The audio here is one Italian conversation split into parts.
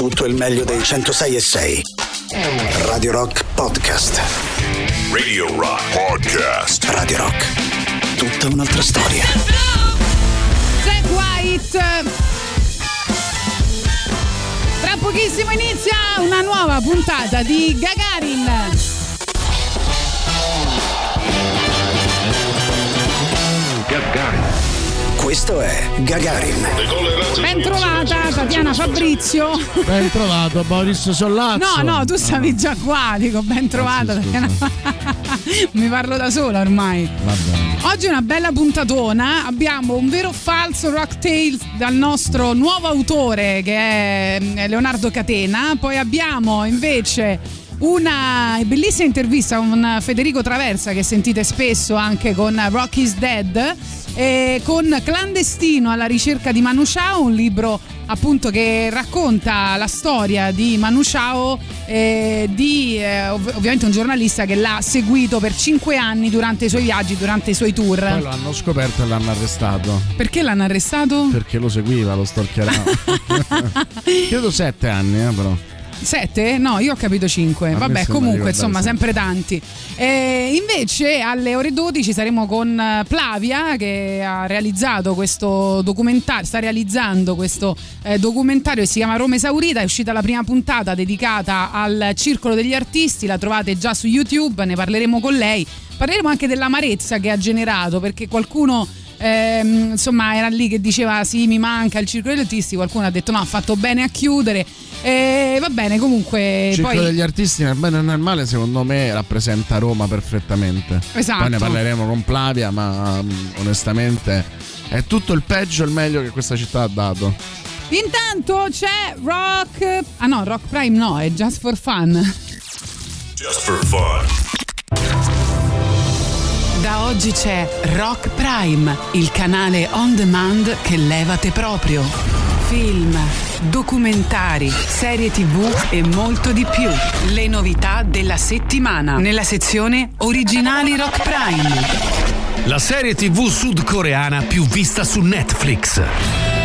tutto il meglio dei 106 e 6. Radio Rock Podcast. Radio Rock Podcast. Radio Rock. Tutta un'altra storia. Jack White. Tra pochissimo inizia una nuova puntata di Gagarin. Questo è Gagarin. Ben trovata Tatiana Fabrizio. Ben trovato Boris Sollazzo. No, no, tu stavi già qua, dico ben trovata Tatiana. Mi parlo da sola ormai. Oggi è una bella puntatona, abbiamo un vero o falso rock tales dal nostro nuovo autore che è Leonardo Catena, poi abbiamo invece una bellissima intervista con Federico Traversa che sentite spesso anche con Rock is Dead e con Clandestino alla ricerca di Manu Chao, un libro appunto che racconta la storia di Manu Chao, eh, di eh, ov- ovviamente un giornalista che l'ha seguito per cinque anni durante i suoi viaggi, durante i suoi tour. Poi l'hanno scoperto e l'hanno arrestato. Perché l'hanno arrestato? Perché lo seguiva, lo stalkerava. Credo sette anni, eh, però. Sette? No, io ho capito cinque. A me Vabbè, sembra comunque, insomma, sempre tanti. E invece alle ore 12 saremo con eh, Plavia che ha realizzato questo documentario, sta realizzando questo eh, documentario che si chiama Roma Esaurita, è uscita la prima puntata dedicata al Circolo degli Artisti, la trovate già su YouTube, ne parleremo con lei. Parleremo anche dell'amarezza che ha generato perché qualcuno ehm, insomma era lì che diceva sì mi manca il circolo degli artisti qualcuno ha detto no ha fatto bene a chiudere e va bene comunque Il Circolo poi degli artisti nel bene e nel male secondo me rappresenta Roma perfettamente. Esatto. Poi ne parleremo con Plavia, ma mm, onestamente è tutto il peggio e il meglio che questa città ha dato. intanto c'è Rock ah no Rock Prime no è Just for Fun Just for fun. Da oggi c'è Rock Prime, il canale on demand che levate proprio. Film, documentari, serie tv e molto di più. Le novità della settimana nella sezione Originali Rock Prime. La serie TV sudcoreana più vista su Netflix.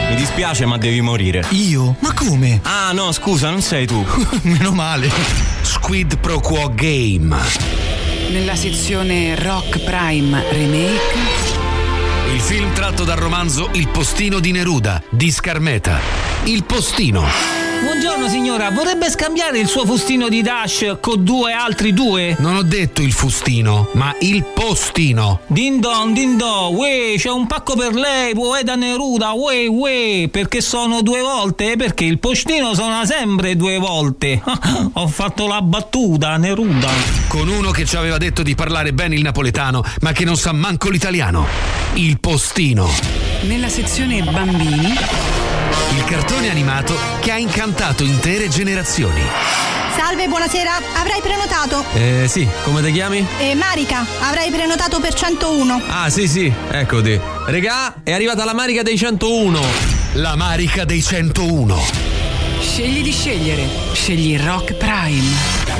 Mi dispiace, ma devi morire. Io? Ma come? Ah, no, scusa, non sei tu. Meno male. Squid Pro Quo Game. Nella sezione Rock Prime Remake. Il film tratto dal romanzo Il postino di Neruda di Scarmeta. Il postino. Buongiorno signora, vorrebbe scambiare il suo fustino di Dash con due altri due? Non ho detto il fustino, ma il postino. Din don, din do, uè, c'è un pacco per lei, uè da Neruda, uè, uè, perché sono due volte? Perché il postino suona sempre due volte. Ho fatto la battuta, Neruda. Con uno che ci aveva detto di parlare bene il napoletano, ma che non sa manco l'italiano. Il postino. Nella sezione Bambini. Il cartone animato che ha incantato intere generazioni. Salve, buonasera. Avrei prenotato. Eh, sì, come ti chiami? Eh, Marica, avrei prenotato per 101. Ah, sì, sì, eccoti. Regà, è arrivata la marica dei 101. La marica dei 101. Scegli di scegliere. Scegli Rock Prime.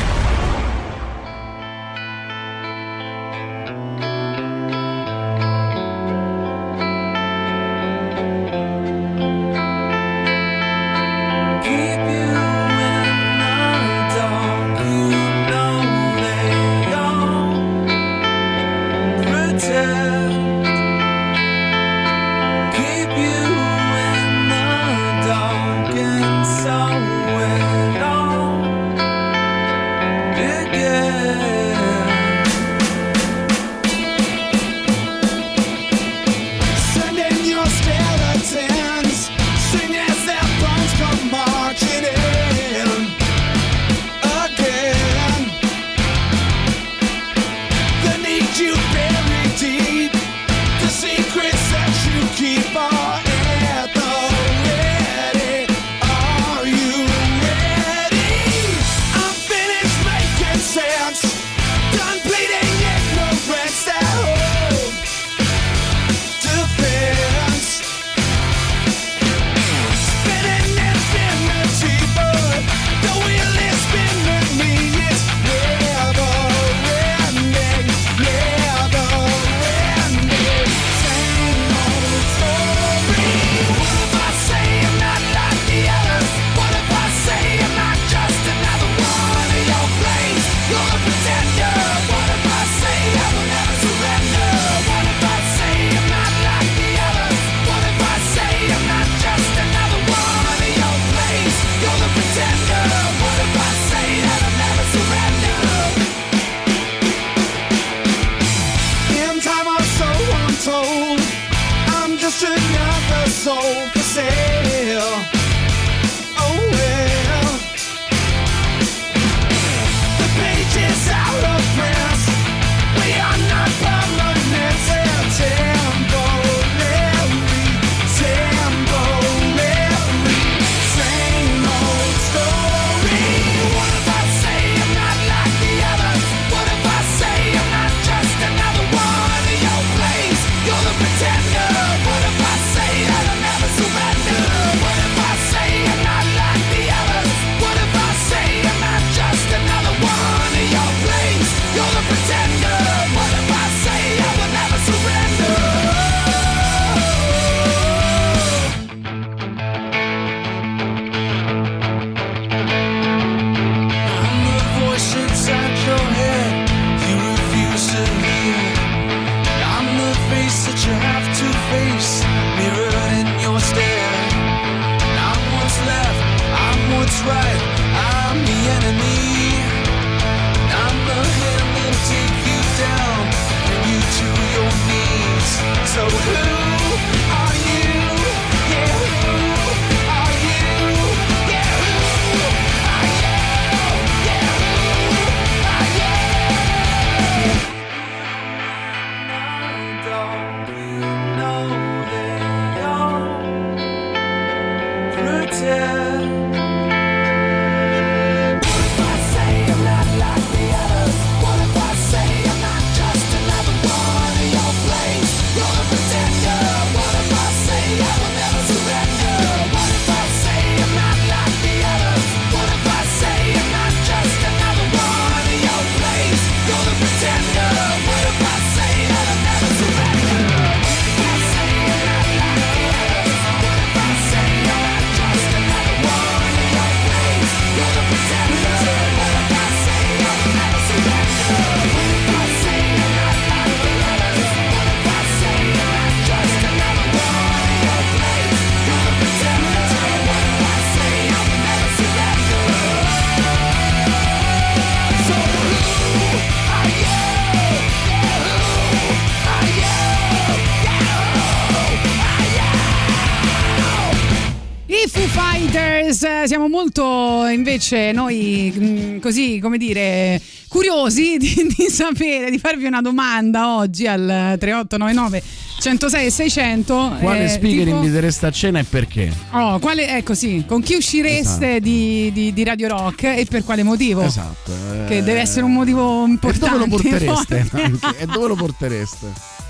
Invece noi mh, così come dire curiosi di, di sapere, di farvi una domanda oggi al 3899 106 e 600. Quale eh, speaker tipo- invitereste a cena e perché? Oh, quale, ecco sì, con chi uscireste Esatto. di, di- di Radio Rock e per quale motivo? Esatto. eh, Che deve essere un motivo E importante. dove lo portereste? E dove lo portereste?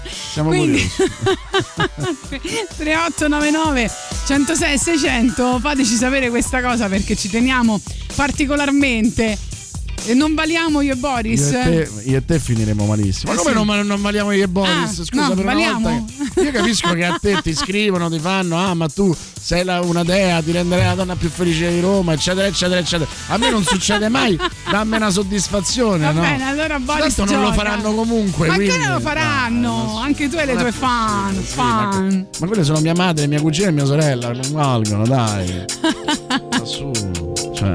Siamo Quindi curiosi. 3899 106 600 fateci sapere questa cosa perché ci teniamo particolarmente e non valiamo io e Boris Io e, te, io e te finiremo malissimo. Ma Eh, come sì. non, non valiamo io e Boris? Ah, Scusa, no, per una valiamo? volta. che- Io capisco che a te ti scrivono, ti fanno, ah, ma tu sei la- una dea, ti renderai la donna più felice di Roma, eccetera, eccetera, eccetera. A me non succede mai, dammi una soddisfazione. va no? bene allora Boris Tanto non lo gioca. faranno comunque. ma che quindi- non lo faranno anche tu e le tue fan Sì, fan Ma quelle sono mia madre, mia cugina e mia sorella, non valgono, dai. Ma su, cioè.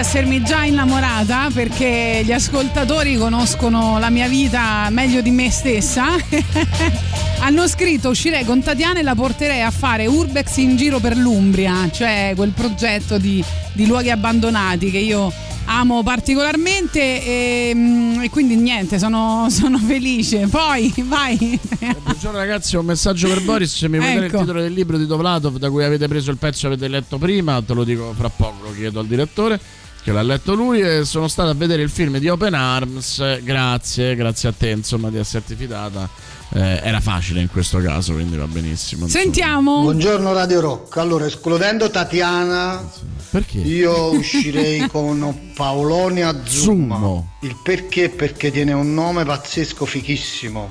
Essermi già innamorata perché gli ascoltatori conoscono la mia vita meglio di me stessa. Hanno scritto uscirei con Tatiana e la porterei a fare Urbex in giro per l'Umbria, cioè quel progetto di, di luoghi abbandonati che io amo particolarmente e, mm, e quindi niente, sono, sono felice. Poi vai. Buongiorno ragazzi, ho un messaggio per Boris. Se mi vuoi dare il Ecco. titolo del libro di Dovlatov da cui avete preso il pezzo e avete letto prima, te lo dico fra poco, lo chiedo al direttore che l'ha letto lui e sono stato a vedere il film di Open Arms. Grazie, grazie a te insomma di esserti fidata. Eh, era facile in questo caso, quindi va benissimo. insomma. Sentiamo. Buongiorno Radio Rock. Allora, escludendo Tatiana, Perché? io uscirei con Paolonia Zumma. Zumo. Il perché? Perché tiene un nome pazzesco, fichissimo.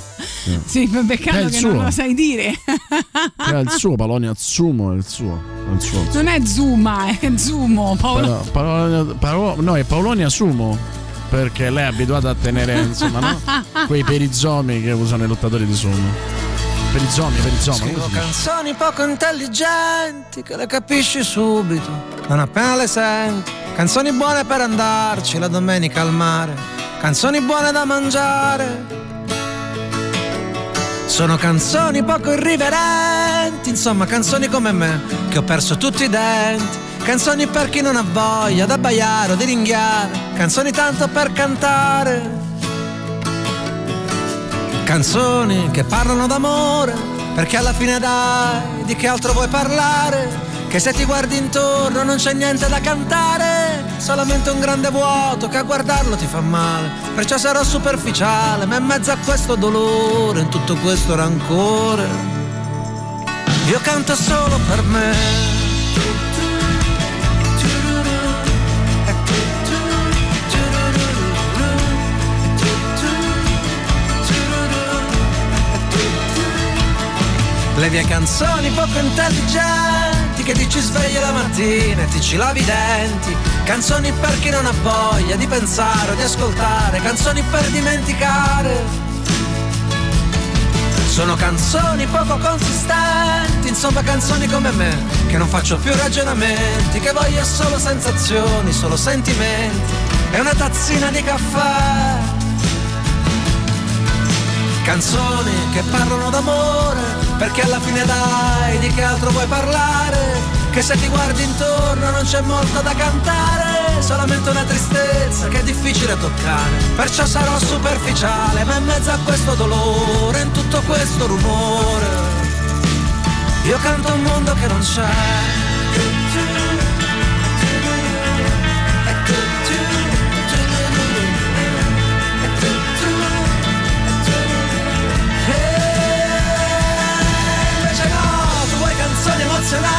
Sì, peccato È il che suo. non lo sai dire. Era il suo Palonia Zumo, è il suo. È il suo. Non è Zuma, è Zumo. Paolo. Paolonia- Paolo- no, è Paolonia Sumo. Perché lei è abituata a tenere, insomma, no? Quei perizomi che usano i lottatori di sumo. Perizomi, perizomi. Scrivo canzoni poco intelligenti che le capisci subito, non appena le senti. Canzoni buone per andarci la domenica al mare, canzoni buone da mangiare. Sono canzoni poco irriverenti, insomma canzoni come me, che ho perso tutti i denti. Canzoni per chi non ha voglia d'abbaiare o di ringhiare, canzoni tanto per cantare. Canzoni che parlano d'amore, perché alla fine dai, di che altro vuoi parlare? Che se ti guardi intorno non c'è niente da cantare, solamente un grande vuoto che a guardarlo ti fa male. Perciò sarò superficiale, ma in mezzo a questo dolore, in tutto questo rancore, io canto solo per me. Le mie canzoni poco intelligenti che ti ci svegli la mattina e ti ci lavi i denti. Canzoni per chi non ha voglia di pensare o di ascoltare, canzoni per dimenticare. Sono canzoni poco consistenti, insomma canzoni come me, che non faccio più ragionamenti, che voglio solo sensazioni, solo sentimenti e una tazzina di caffè. Canzoni che parlano d'amore, perché alla fine dai, di che altro vuoi parlare? Che se ti guardi intorno non c'è molto da cantare, solamente una tristezza che è difficile toccare. Perciò sarò superficiale, ma in mezzo a questo dolore, in tutto questo rumore, io canto un mondo che non c'è. Invece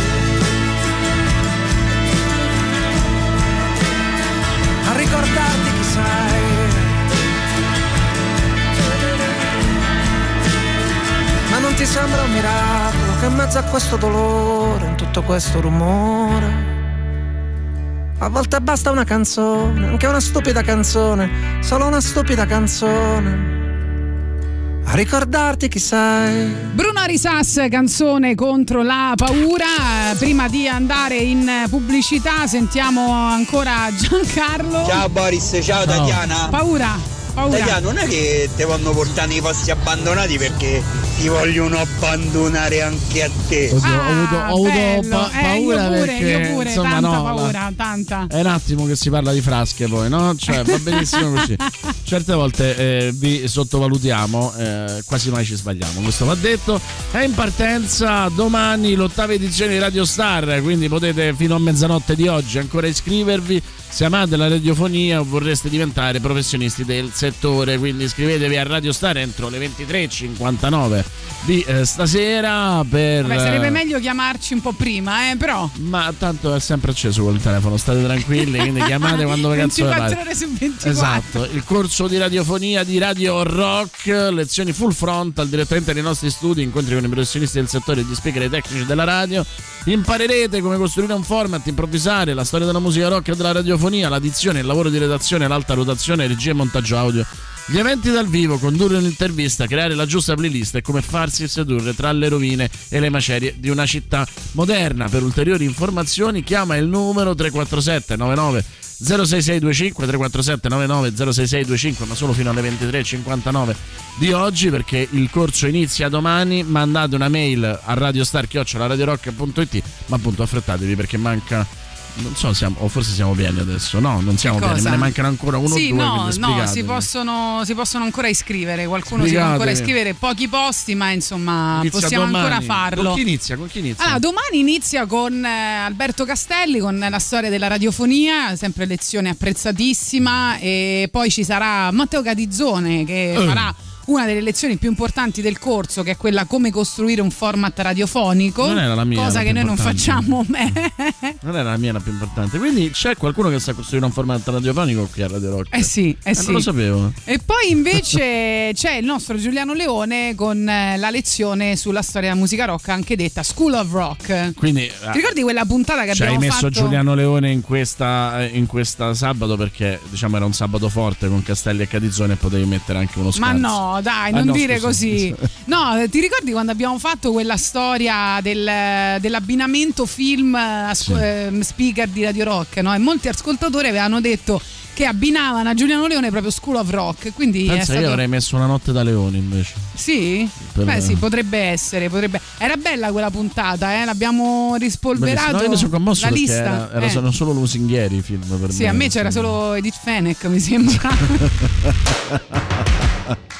A ricordarti chi sei. Ma non ti sembra un miracolo che in mezzo a questo dolore, in tutto questo rumore, a volte basta una canzone, anche una stupida canzone, solo una stupida canzone. A ricordarti chi sei. Bruno Arisas, canzone contro la paura. Prima di andare in pubblicità sentiamo ancora Giancarlo. Ciao Boris, ciao, Tatiana. Paura. paura. Taglià, non è che ti vanno portare nei posti abbandonati perché ti vogliono abbandonare anche a te. Oddio, ho avuto, ho avuto Ah, pa- Eh, paura io pure, perché io pure, insomma tanta no, la- paura, tanta. È un attimo che si parla di frasche poi, no? Cioè, va benissimo così. Certe volte eh, vi sottovalutiamo, eh, quasi mai ci sbagliamo, questo va detto. È in partenza domani l'ottava edizione di Radio Star, quindi potete fino a mezzanotte di oggi ancora iscrivervi. Se amate la radiofonia o vorreste diventare professionisti del settore, quindi iscrivetevi a Radio Star entro le 23.59 di eh, stasera per... Vabbè, sarebbe eh, meglio chiamarci un po' prima, eh, però. ma tanto è sempre acceso quel telefono, state tranquilli, quindi chiamate quando cazzo vi 24 pare. ore su 24. Esatto, il corso di radiofonia di Radio Rock, lezioni full frontal direttamente nei nostri studi, incontri con i professionisti del settore e gli speaker e i tecnici della radio. Imparerete come costruire un format, improvvisare, la storia della musica rock e della radiofonia, l'addizione, il lavoro di redazione, l'alta rotazione, regia e montaggio audio. Gli eventi dal vivo, condurre un'intervista, creare la giusta playlist e come farsi sedurre tra le rovine e le macerie di una città moderna. Per ulteriori informazioni chiama il numero 347 99 06625 347 99 06625 ma solo fino alle 23.59 di oggi perché il corso inizia domani mandate una mail a radiostar.it ma appunto affrettatevi perché manca non so siamo, o forse siamo pieni adesso no non siamo pieni me ne mancano ancora uno sì, o due no, no, si possono, si possono ancora iscrivere. Qualcuno si può ancora iscrivere, pochi posti, ma insomma Inizia possiamo domani. ancora farlo. con chi inizia? con chi inizia? Allora, domani inizia con eh, Alberto Castelli, con la storia della radiofonia, sempre lezione apprezzatissima, e poi ci sarà Matteo Catizzone che Eh. farà una delle lezioni più importanti del corso, che è quella come costruire un format radiofonico, Non era la mia, cosa la che noi non importante. facciamo. beh. non era la mia la più importante quindi c'è qualcuno che sta costruendo un format radiofonico qui a Radio Rock Eh sì, eh sì. non lo sapevo E poi invece c'è il nostro Giuliano Leone con eh, la lezione sulla storia della musica rock, anche detta School of Rock. quindi Ti ricordi quella puntata che Ci hai abbiamo messo fatto? Giuliano Leone in questa, in questa sabato perché diciamo era un sabato forte con Castelli e Catizzone e potevi mettere anche uno Ma scarso. No, dai, Ah, non no, dire scusa. così. No, ti ricordi quando abbiamo fatto quella storia del- dell'abbinamento film eh, Sì. ehm, speaker di Radio Rock? No? E molti ascoltatori avevano detto che abbinavano a Giuliano Leone proprio School of Rock. Quindi Pensa stato... io avrei messo una notte da leoni invece. Sì? Per- Beh, sì, potrebbe essere. Potrebbe... Era bella quella puntata, eh? l'abbiamo rispolverato. No, io mi sono commosso la lista. era, era Eh. sono solo lusinghieri i film per Sì, me. a me c'era solo Edith Fenech, mi sembra.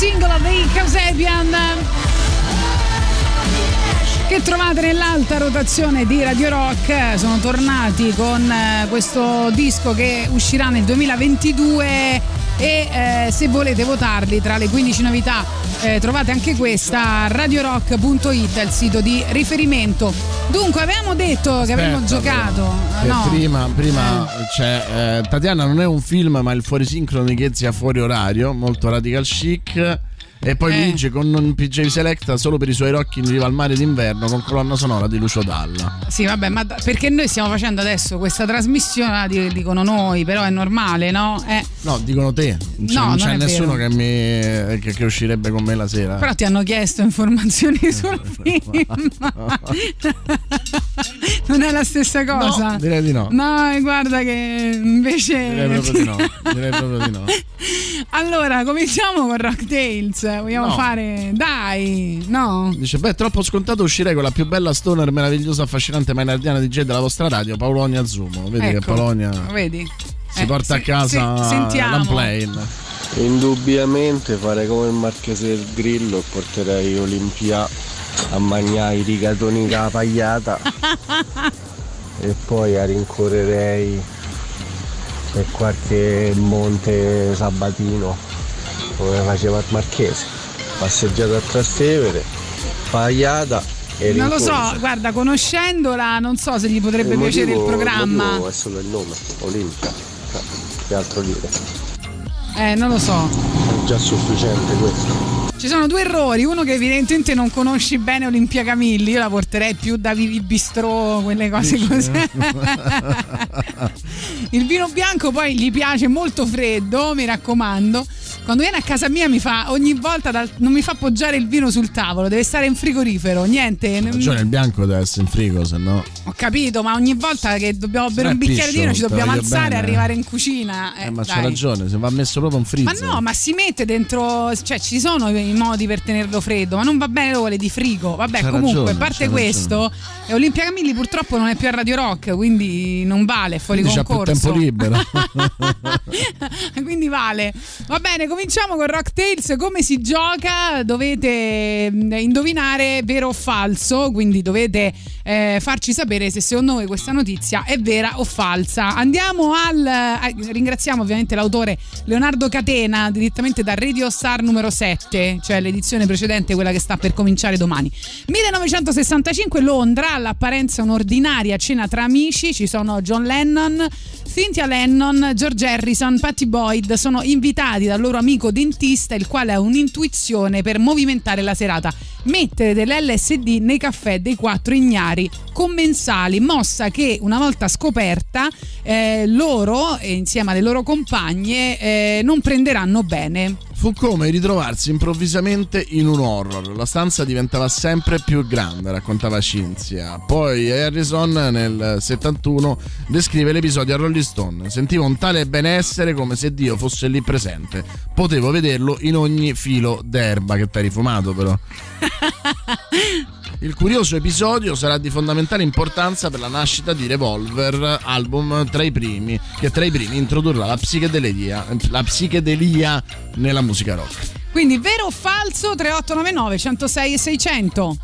Singolo dei Casebian che trovate nell'alta rotazione di Radio Rock. Sono tornati con eh, questo disco che uscirà nel 2022 e eh, se volete votarli tra le 15 novità eh, trovate anche questa radiorock.it, è il sito di riferimento. Dunque, avevamo detto che avremmo Aspetta, giocato. No. prima, prima c'è eh, Tatiana non è un film ma il fuorisincrono di Ghezia fuori orario molto radical chic e poi Eh. Luigi con un PJ Selecta solo per i suoi rocchi in riva al mare d'inverno con colonna sonora di Lucio Dalla Sì, vabbè, ma da- perché noi stiamo facendo adesso questa trasmissione, di- dicono noi, però è normale, no? Eh, no dicono te Cioè, No, non c'è nessuno che, mi, che, che uscirebbe con me la sera però ti hanno chiesto informazioni sul film. non è la stessa cosa? No, direi di no. No, guarda che invece. direi proprio di no direi proprio di no Allora, cominciamo con Rock Tales. Vogliamo No. fare. Dai, no? Dice, beh, troppo scontato uscirei con la più bella stoner, meravigliosa, affascinante, mainardiana DJ della vostra radio, Paolonia Zumo. Vedi che Ecco, Polonia Vedi? si Eh, porta a se- casa se- l'unplane. Indubbiamente farei come il marchese del grillo e porterei Olimpia a mangiare i rigatoni con la pagliata e poi a rincorrerei per qualche monte sabatino come faceva il marchese passeggiata a Trastevere pagliata e Non lo rincorsa. so, guarda, conoscendola, non so se gli potrebbe Il piacere il motivo- programma. Il motivo è solo il nome, Olimpia. Eh, Che altro dire? Eh, non lo so. È già sufficiente questo. Ci sono due errori, uno che evidentemente non conosci bene Olimpia Camilli, io la porterei più da Vivi Bistrò, quelle cose così. Il vino bianco poi gli piace molto freddo, mi raccomando. Quando viene a casa mia mi fa ogni volta dal- non mi fa appoggiare il vino sul tavolo, deve stare in frigorifero, niente. Ragione, il bianco deve essere in frigo, se no. Ho capito, ma ogni volta che dobbiamo bere un bicchiere di vino ci piscio, dobbiamo alzare e arrivare in cucina. Eh, Eh, ma c'ha ragione, se va messo proprio in Ma freezer. no, ma si mette dentro, cioè ci sono i modi per tenerlo freddo, ma non va bene le di frigo. Vabbè, C'ha comunque, ragione, a parte questo, eh, Olimpia Camilli purtroppo non è più a Radio Rock, quindi non vale, è fuori Quindi c'ha più concorso. tempo libero. quindi vale. Va bene, cominciamo con Rock Tales. Come si gioca? Dovete mm, indovinare vero o falso, quindi dovete eh, farci sapere se secondo voi questa notizia è vera o falsa. Andiamo al. eh, ringraziamo ovviamente l'autore Leonardo Catena, direttamente da Radio Star numero 7, cioè l'edizione precedente, quella che sta per cominciare domani. 1965 Londra, all'apparenza un'ordinaria cena tra amici, ci sono John Lennon, Cynthia Lennon, George Harrison, Patty Boyd sono invitati dal loro amico dentista, il quale ha un'intuizione per movimentare la serata. Mettere dell'LSD nei caffè dei quattro ignari commensali, mossa che una volta scoperta eh, loro, eh, insieme alle loro compagne, eh, non prenderanno bene. Fu come ritrovarsi improvvisamente in un horror. La stanza diventava sempre più grande, raccontava Cinzia. Poi Harrison nel 71 descrive l'episodio a Rolling Stone. Sentivo un tale benessere come se Dio fosse lì presente. Potevo vederlo in ogni filo d'erba che t'hai rifumato però. Il curioso episodio sarà di fondamentale importanza per la nascita di Revolver, album tra i primi, che tra i primi introdurrà la psichedelia, la psichedelia nella musica rock. Quindi vero o falso 3899 106 e 600.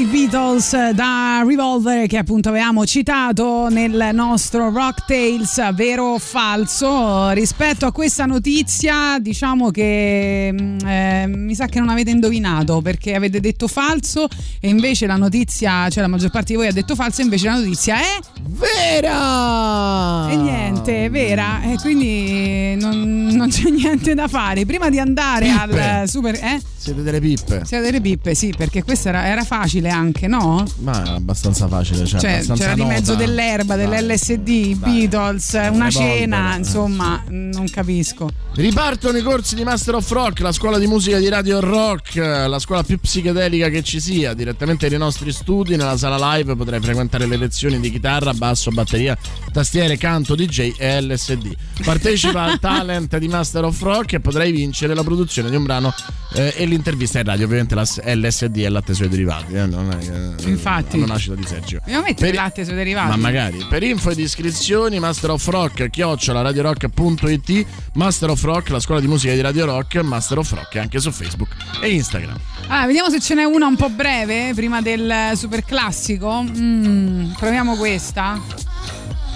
I Beatles da Revolver che appunto avevamo citato nel nostro Rock Tales, vero o falso? Rispetto a questa notizia diciamo che mm, eh, mi sa che non avete indovinato perché avete detto falso e invece la notizia, cioè la maggior parte di voi ha detto falso e invece la notizia è vera! E niente, è vera e quindi non, non c'è niente da fare. Prima di andare Pippe. al super... Eh? Siete delle pippe. Siete delle pippe, sì, perché questa era, era facile anche, no? Ma era abbastanza facile. Cioè, Cioè, abbastanza c'era di mezzo dell'erba, dell'LSD, i Beatles, una Revolver, cena, eh. insomma, non capisco. Ripartono i corsi di Master of Rock, la scuola di musica di Radio Rock, la scuola più psichedelica che ci sia. Direttamente nei nostri studi, nella sala live, potrai frequentare le lezioni di chitarra, basso, batteria, tastiere, canto, DJ e LSD. Partecipa al talent di Master of Rock e potrai vincere la produzione di un brano eh, e l'intervista in radio. Ovviamente la LSD e latte suoi derivati. eh, non è che- Infatti. Non acido di Sergio. Dobbiamo mettere Per- latte sui derivati. Ma magari per info ed iscrizioni Master of Rock chiocciola radiorock.it Master of Rock, la scuola di musica di Radio Rock Master of Rock anche su Facebook e Instagram Allora, vediamo se ce n'è una un po' breve prima del super classico. Mm, proviamo questa.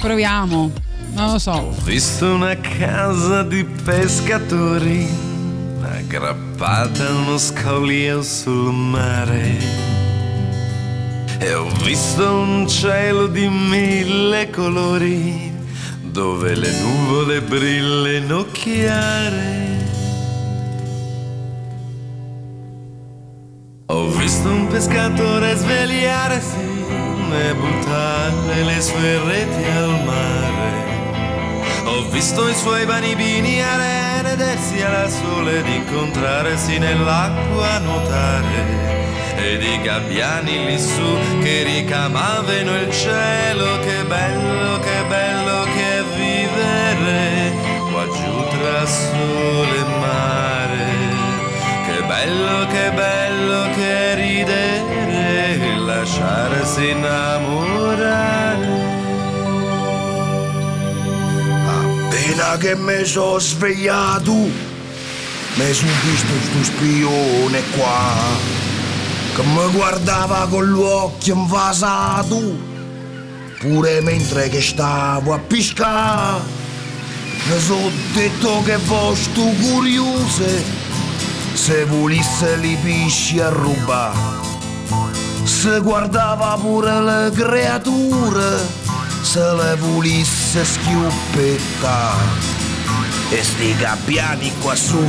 Proviamo. Non lo so. Ho visto una casa di pescatori aggrappata a uno scoglio sul mare. E ho visto un cielo di mille colori dove le nuvole brillano chiare. Ho visto un pescatore svegliarsi e buttare le sue reti al mare. Ho visto i suoi banibini arredersi alla sole ed incontrarsi nell'acqua nuotare. Ed i gabbiani lì su che ricamavano il cielo, che bello, che bello che è vivere qua giù tra sole e mare. Che bello, che bello che ridere lasciarsi innamorare. Appena che mi sono svegliato, mi sono visto sto spione qua, che mi guardava con l'occhio invasato, pure mentre che stavo a pescare. Mi sono detto che vostro curiose, se volesse li pesci a rubare. Se guardava pure le creature, se le volesse schiuppettare. E sti gabbiani qua su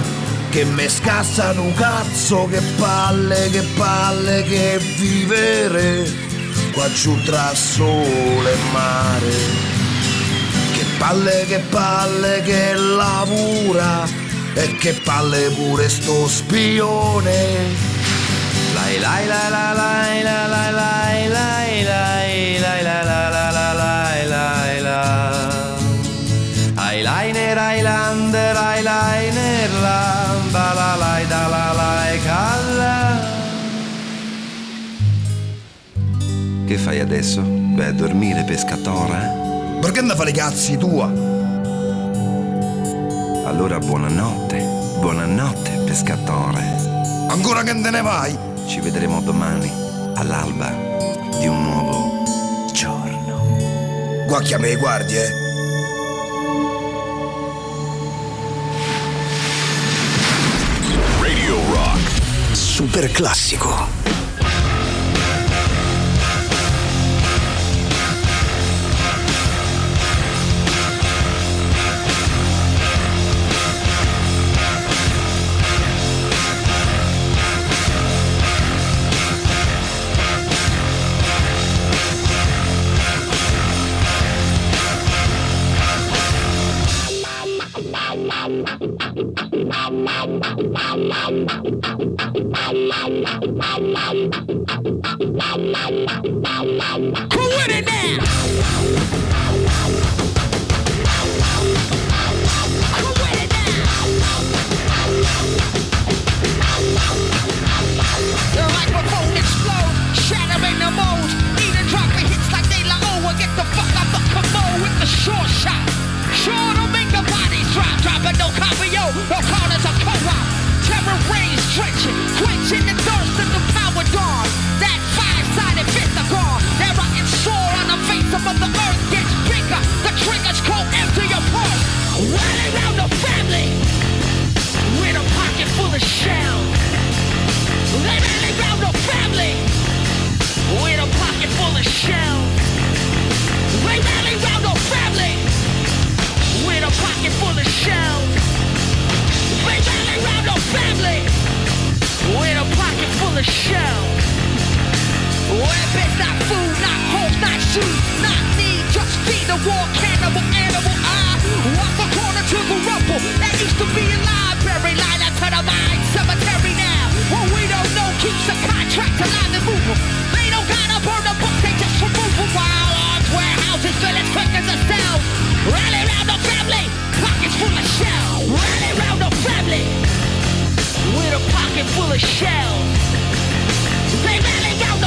che me scassano un cazzo, che palle, che palle, che vivere qua giù tra sole e mare. Che palle, che palle, che lavora e che palle pure sto spione. Che fai adesso? Vai a dormire, pescatore? Perché ne fai i cazzi tua? Allora buonanotte, buonanotte, pescatore. Ancora che te ne vai? Ci vedremo domani, all'alba di un nuovo giorno. Guacchia me guardi, eh. Radio Rock. Super classico. Who with it now? around the family with a pocket full of shell. They ran the family with a pocket full of shell. They ran the family with a pocket full of shell. They ran the family with a pocket full of shell. Weapons, not food, not home, not shoes, not need, just feed the war cannibal animal. I walk to the rumble. That used to be a library, line up to the mine cemetery now. What we don't know keeps the contract alive and moving. They don't gotta burn the book, they just remove them. While arms, warehouses, fill as quick as a cell. Rally round the family, pockets full of shells. Rally round the family, with a pocket full of shells. They rally round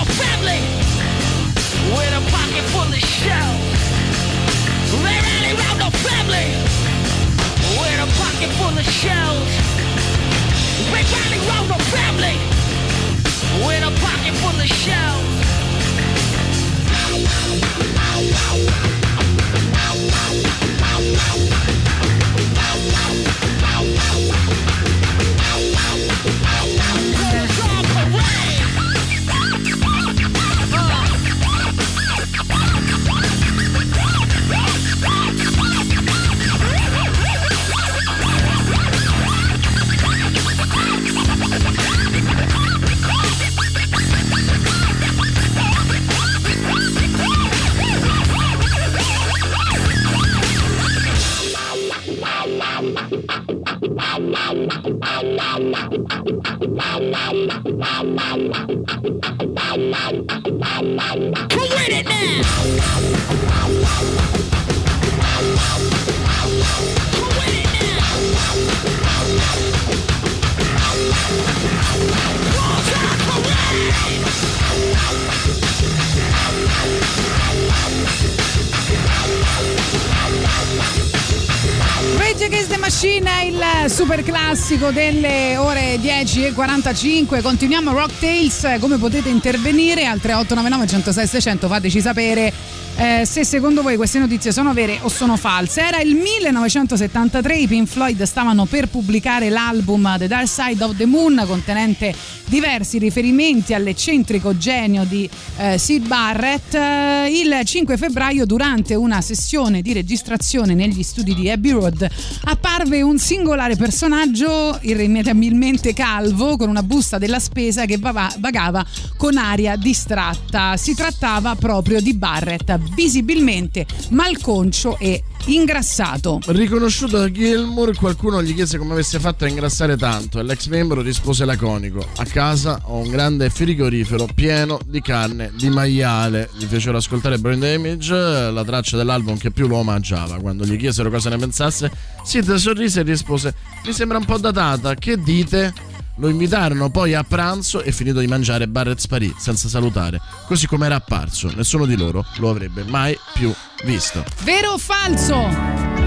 classico delle ore 10 e 45. Continuiamo Rock Tales. Come potete intervenire al 3899 106 600? Fateci sapere eh, se secondo voi queste notizie sono vere o sono false. Era il 1973, i Pink Floyd stavano per pubblicare l'album The Dark Side of the Moon contenente diversi riferimenti all'eccentrico genio di eh, Sid Barrett. Eh, il 5 febbraio, durante una sessione di registrazione negli studi di Abbey Road, apparve un singolare personaggio irrimediabilmente calvo con una busta della spesa che vagava con aria distratta. Si trattava proprio di Barrett, visibilmente malconcio e ingrassato. Riconosciuto da Gilmour, qualcuno gli chiese come avesse fatto a ingrassare tanto e l'ex membro rispose laconico: A casa ho un grande frigorifero pieno di carne di maiale. Gli fecero ascoltare Brain Damage, la traccia dell'album che più lo omaggiava. Quando gli chiesero cosa ne pensasse, Sid sorrise e rispose: Mi sembra un po' datata, che dite? Lo invitarono poi a pranzo e finito di mangiare Barrett sparì senza salutare, così come era apparso. Nessuno di loro lo avrebbe mai più visto. Vero o falso?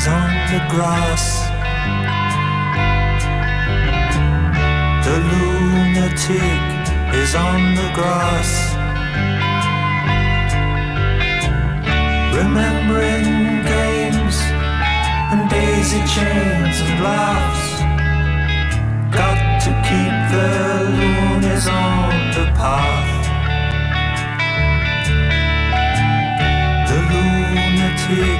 Is on the grass. The lunatic is on the grass. Remembering games and daisy chains and laughs. Got to keep the loonies on the path. The lunatic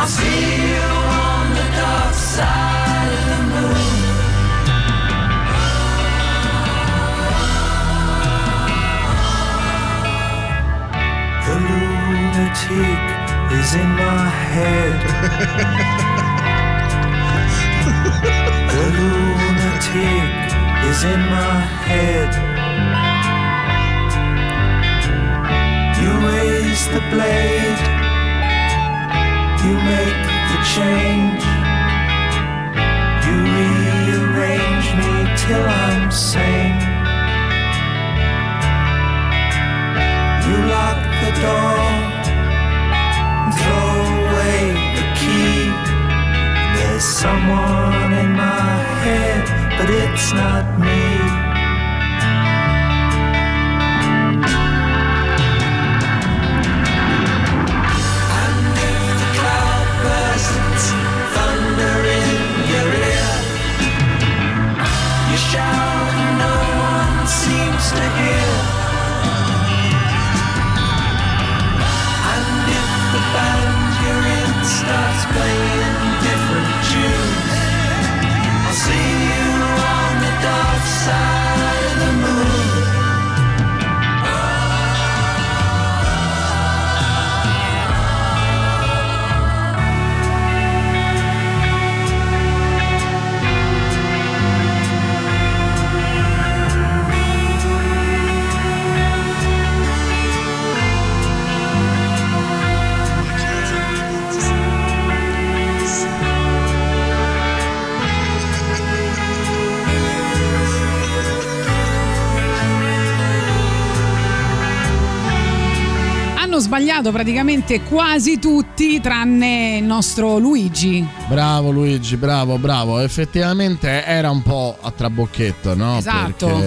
I'll see you on the dark side of the moon. other cheek is in my head. the lunatic is in my head. You raise the blade, you make the change, you rearrange me till I'm sane. You lock the door throw away the key. There's someone in my head, but it's not me. Hanno sbagliato praticamente quasi tutti, tranne il nostro Luigi. Bravo Luigi, bravo, bravo. Effettivamente era un po' a trabocchetto, no? Esatto. Perché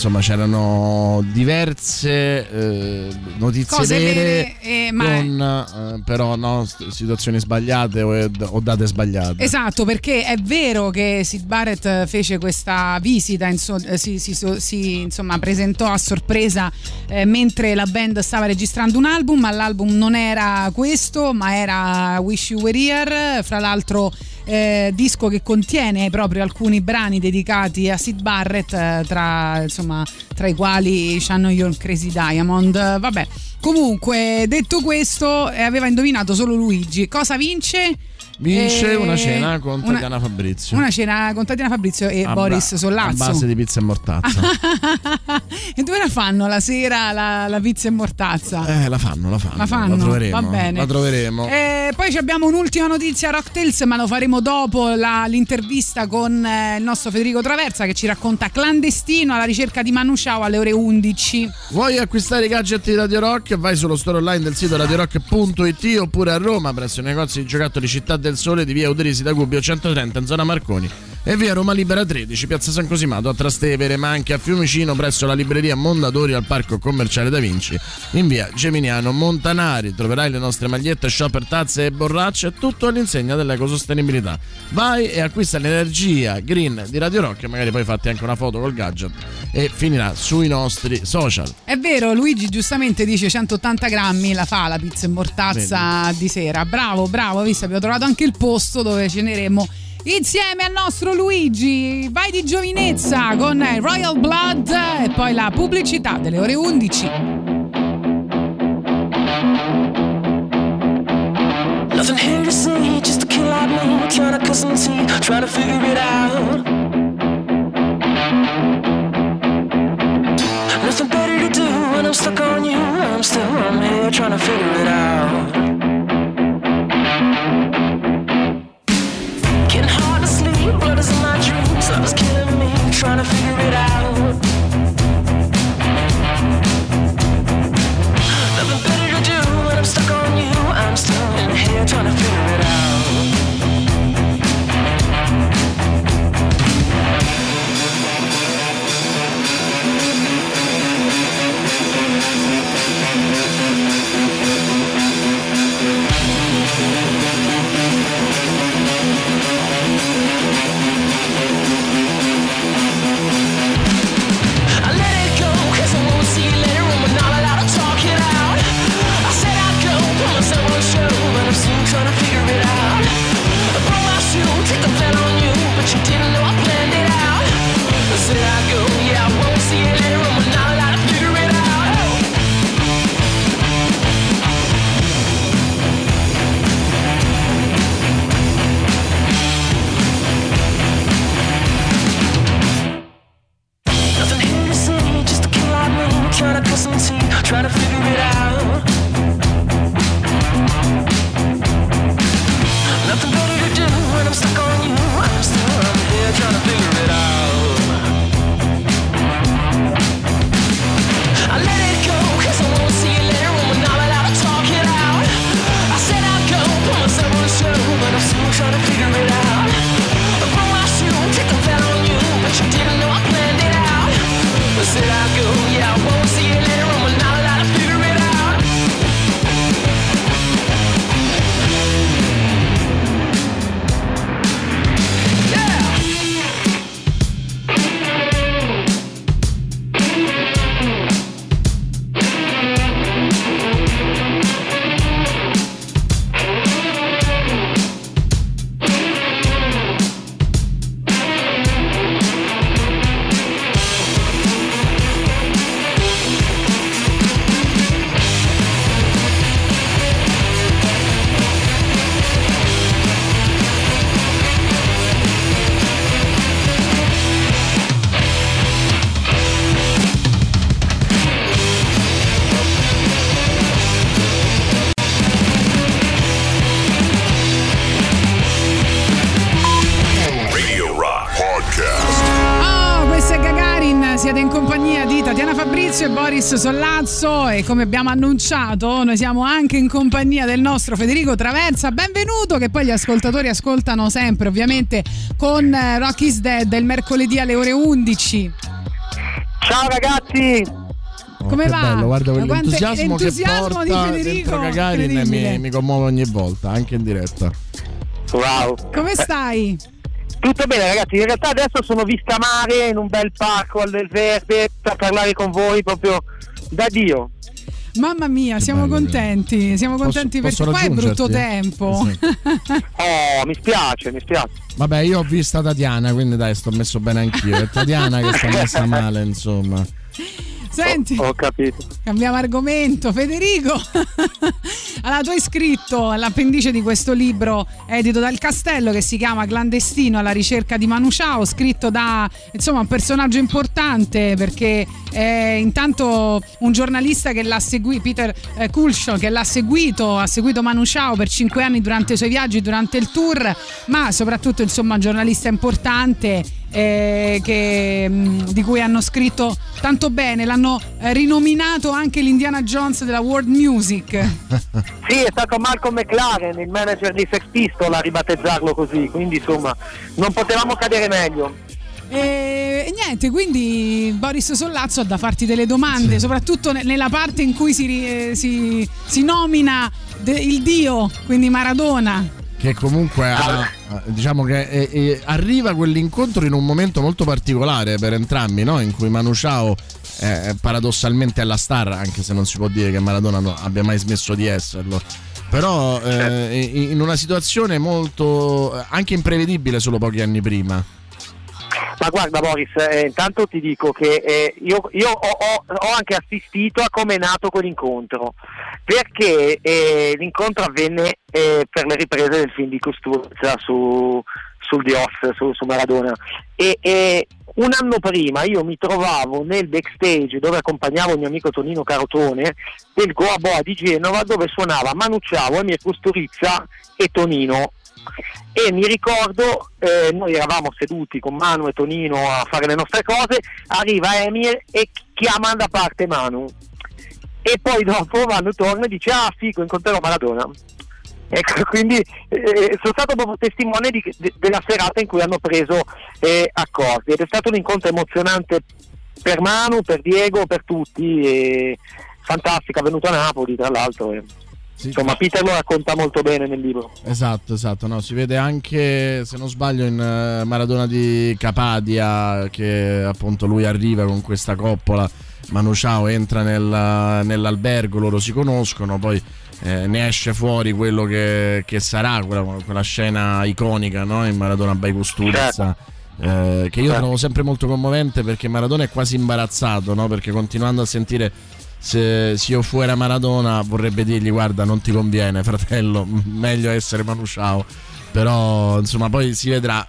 insomma c'erano diverse eh, notizie Cose vere, vere, eh, con eh, però no, situazioni sbagliate o, o date sbagliate. Esatto, perché è vero che Sid Barrett fece questa visita, inso- eh, si, si- si, insomma, presentò a sorpresa eh, mentre la band stava registrando un album, ma l'album non era questo, ma era Wish You Were Here, fra l'altro eh, disco che contiene proprio alcuni brani dedicati a Sid Barrett, eh, tra, insomma, tra i quali Shannon Your Crazy Diamond. Vabbè, comunque, detto questo, eh, aveva indovinato solo Luigi. Cosa vince? Vince Eh, una cena con una- Tatiana Fabrizio. Una cena con Tatiana Fabrizio e A Boris Sollazzo. A base di pizza e mortazza. e dove la fanno la sera la, la pizza e mortazza? eh, la fanno, la fanno. La fanno, troveremo. va bene. La troveremo. Eh, poi abbiamo un'ultima notizia Rocktails, ma lo faremo dopo la- l'intervista con eh, il nostro Federico Traversa che ci racconta clandestino alla ricerca di Manu Chao alle ore 11. Vuoi acquistare i gadget di Radio Rock? Vai sullo store online del sito radiorock.it oppure a Roma presso i negozi di giocattoli Città del Sole di via Uderisi da Gubbio 130 in zona Marconi e via Roma Libera 13, piazza San Cosimato a Trastevere, ma anche a Fiumicino presso la libreria Mondadori al Parco Commerciale Da Vinci in via Geminiano Montanari. Troverai le nostre magliette, shopper, tazze e borracce, tutto all'insegna dell'ecosostenibilità. Vai e acquista l'energia green di Radio Rock magari poi fatti anche una foto col gadget e finirà sui nostri social. È vero, Luigi giustamente dice 180 grammi la fa la pizza e mortazza di sera. Bravo, bravo, visto, abbiamo trovato anche il posto dove ceneremo insieme al nostro Luigi. Vai di giovinezza con Royal Blood e poi la pubblicità delle ore 11. Nothing here to see, just a kid like me cut some teeth, trying to figure it out. Nothing better to do when I'm stuck on you. I'm still I'm here trying to figure it out. In my dreams. Love is killing me, trying to figure it out. Nothing better to do when I'm stuck on you. I'm still in here trying to figure e Boris Sollazzo e come abbiamo annunciato noi siamo anche in compagnia del nostro Federico Traversa, benvenuto che poi gli ascoltatori ascoltano sempre ovviamente con eh, Rock is Dead il mercoledì alle ore 11. Ciao ragazzi! Come Oh, che va? bello, guarda quell'entusiasmo che l'entusiasmo porta di Federico, Gagarin mi, mi commuove ogni volta, anche in diretta. Wow! Come stai? Tutto bene ragazzi, in realtà adesso sono vista mare in un bel parco al del verde per parlare con voi proprio da Dio. Mamma mia, siamo contenti, siamo contenti posso perché qua è brutto tempo. Oh, mi spiace, mi spiace. Vabbè, io ho vista Tatiana, quindi dai, sto messo bene anch'io. È Tatiana che sta messa male, insomma. Senti, Ho capito. cambiamo argomento. Federico, allora tu hai scritto all'appendice di questo libro edito dal Castello che si chiama Clandestino alla ricerca di Manu Chao, scritto da insomma un personaggio importante perché è intanto un giornalista che l'ha seguito, Peter eh, che l'ha seguito, ha seguito Manu Chao per cinque anni durante i suoi viaggi, durante il tour, ma soprattutto insomma un giornalista importante eh, che, mh, di cui hanno scritto tanto bene, l'hanno eh, rinominato anche l'Indiana Jones della World Music. Sì, è stato Malcolm McLaren, il manager di Sex Pistol, a ribattezzarlo così, quindi insomma non potevamo cadere meglio. E, niente, quindi Boris Sollazzo ha da farti delle domande, soprattutto ne- nella parte in cui si, eh, si- si nomina il dio, quindi Maradona. Che comunque ha- ha- diciamo che eh, eh, arriva quell'incontro in un momento molto particolare per entrambi, no? in cui Manu Chao eh, paradossalmente è la star, anche se non si può dire che Maradona no- abbia mai smesso di esserlo. Però eh, in in una situazione molto eh, anche imprevedibile solo pochi anni prima. Ma guarda Boris, eh, intanto ti dico che eh, io, io ho, ho- ho anche assistito a come è nato quell'incontro, perché eh, l'incontro avvenne eh, per le riprese del film di Costruzza su, sul Dios, su, su Maradona. E, e un anno prima io mi trovavo nel backstage dove accompagnavo il mio amico Tonino Carotone del Goa Boa di Genova dove suonava Manu Ciao, Emir Costurizza e Tonino e mi ricordo eh, noi eravamo seduti con Manu e Tonino a fare le nostre cose arriva Emir e chiama da parte Manu e poi dopo Manu torna e dice ah figo incontrerò Maradona. Ecco quindi eh, sono stato proprio testimone di- de- della serata in cui hanno preso eh, accordi. Ed è stato un incontro emozionante per Manu, per Diego, per tutti e fantastico, è venuto a Napoli tra l'altro e, insomma Peter lo racconta molto bene nel libro. Esatto, esatto, no, si vede anche, se non sbaglio, in eh, Maradona di Capadia che appunto lui arriva con questa coppola, Manu Chao entra nel- nell'albergo, loro si conoscono, poi eh, ne esce fuori quello che, che sarà, quella, quella scena iconica no? in Maradona by Kusturica. eh, che io trovo sempre molto commovente perché Maradona è quasi imbarazzato, no? perché continuando a sentire se, se io fuera Maradona vorrebbe dirgli guarda non ti conviene fratello, meglio essere Manu Chao. Però insomma poi si vedrà.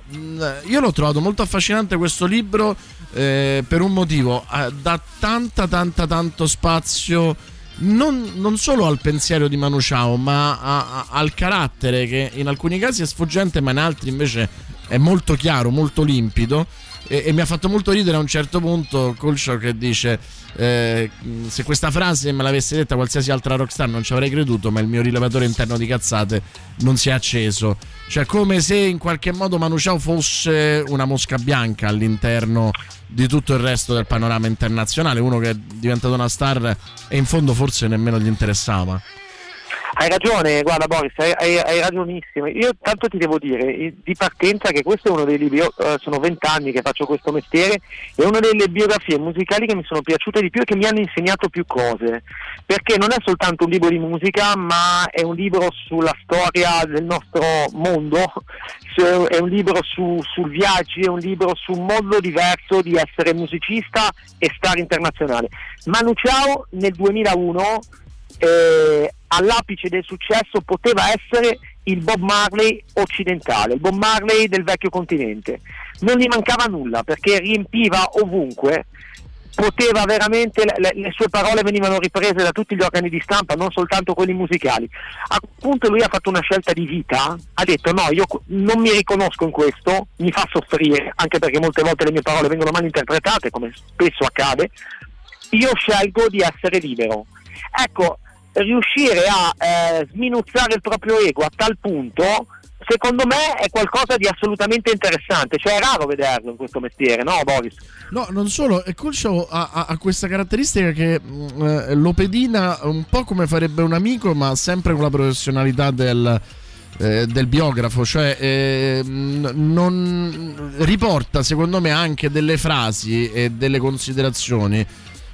Io l'ho trovato molto affascinante questo libro eh, per un motivo, eh, dà tanta tanta tanto spazio non, non solo al pensiero di Manu Chao ma a- a- al carattere che in alcuni casi è sfuggente ma in altri invece è molto chiaro, molto limpido e, e mi ha fatto molto ridere a un certo punto Kulshaw che dice eh, se questa frase me l'avesse detta qualsiasi altra rockstar non ci avrei creduto ma il mio rilevatore interno di cazzate non si è acceso. Cioè come se in qualche modo Manu Chao fosse una mosca bianca all'interno di tutto il resto del panorama internazionale uno che è diventato una star e in fondo forse nemmeno gli interessava Hai ragione, guarda Boris, hai, hai- hai ragionissimo. Io tanto ti devo dire di partenza che questo è uno dei libri, io eh, sono vent'anni che faccio questo mestiere, è una delle biografie musicali che mi sono piaciute di più e che mi hanno insegnato più cose, perché non è soltanto un libro di musica, ma è un libro sulla storia del nostro mondo, è un libro su, sul viaggi, è un libro su un modo diverso di essere musicista e star internazionale. Manu Chao nel 2001 eh, all'apice del successo poteva essere il Bob Marley occidentale, il Bob Marley del vecchio continente. Non gli mancava nulla perché riempiva ovunque, poteva veramente, le, le- sue parole venivano riprese da tutti gli organi di stampa, non soltanto quelli musicali. A quel punto lui ha fatto una scelta di vita, ha detto no, io non mi riconosco in questo, mi fa soffrire, anche perché molte volte le mie parole vengono mal interpretate, come spesso accade, io scelgo di essere libero. Ecco, riuscire a eh, sminuzzare il proprio ego a tal punto, secondo me è qualcosa di assolutamente interessante, cioè è raro vederlo in questo mestiere, no Boris? No, non solo, e Culcio ha, ha- ha questa caratteristica che mh, eh, lo pedina un po' come farebbe un amico, ma sempre con la professionalità del, eh, del biografo, cioè eh, non riporta secondo me anche delle frasi e delle considerazioni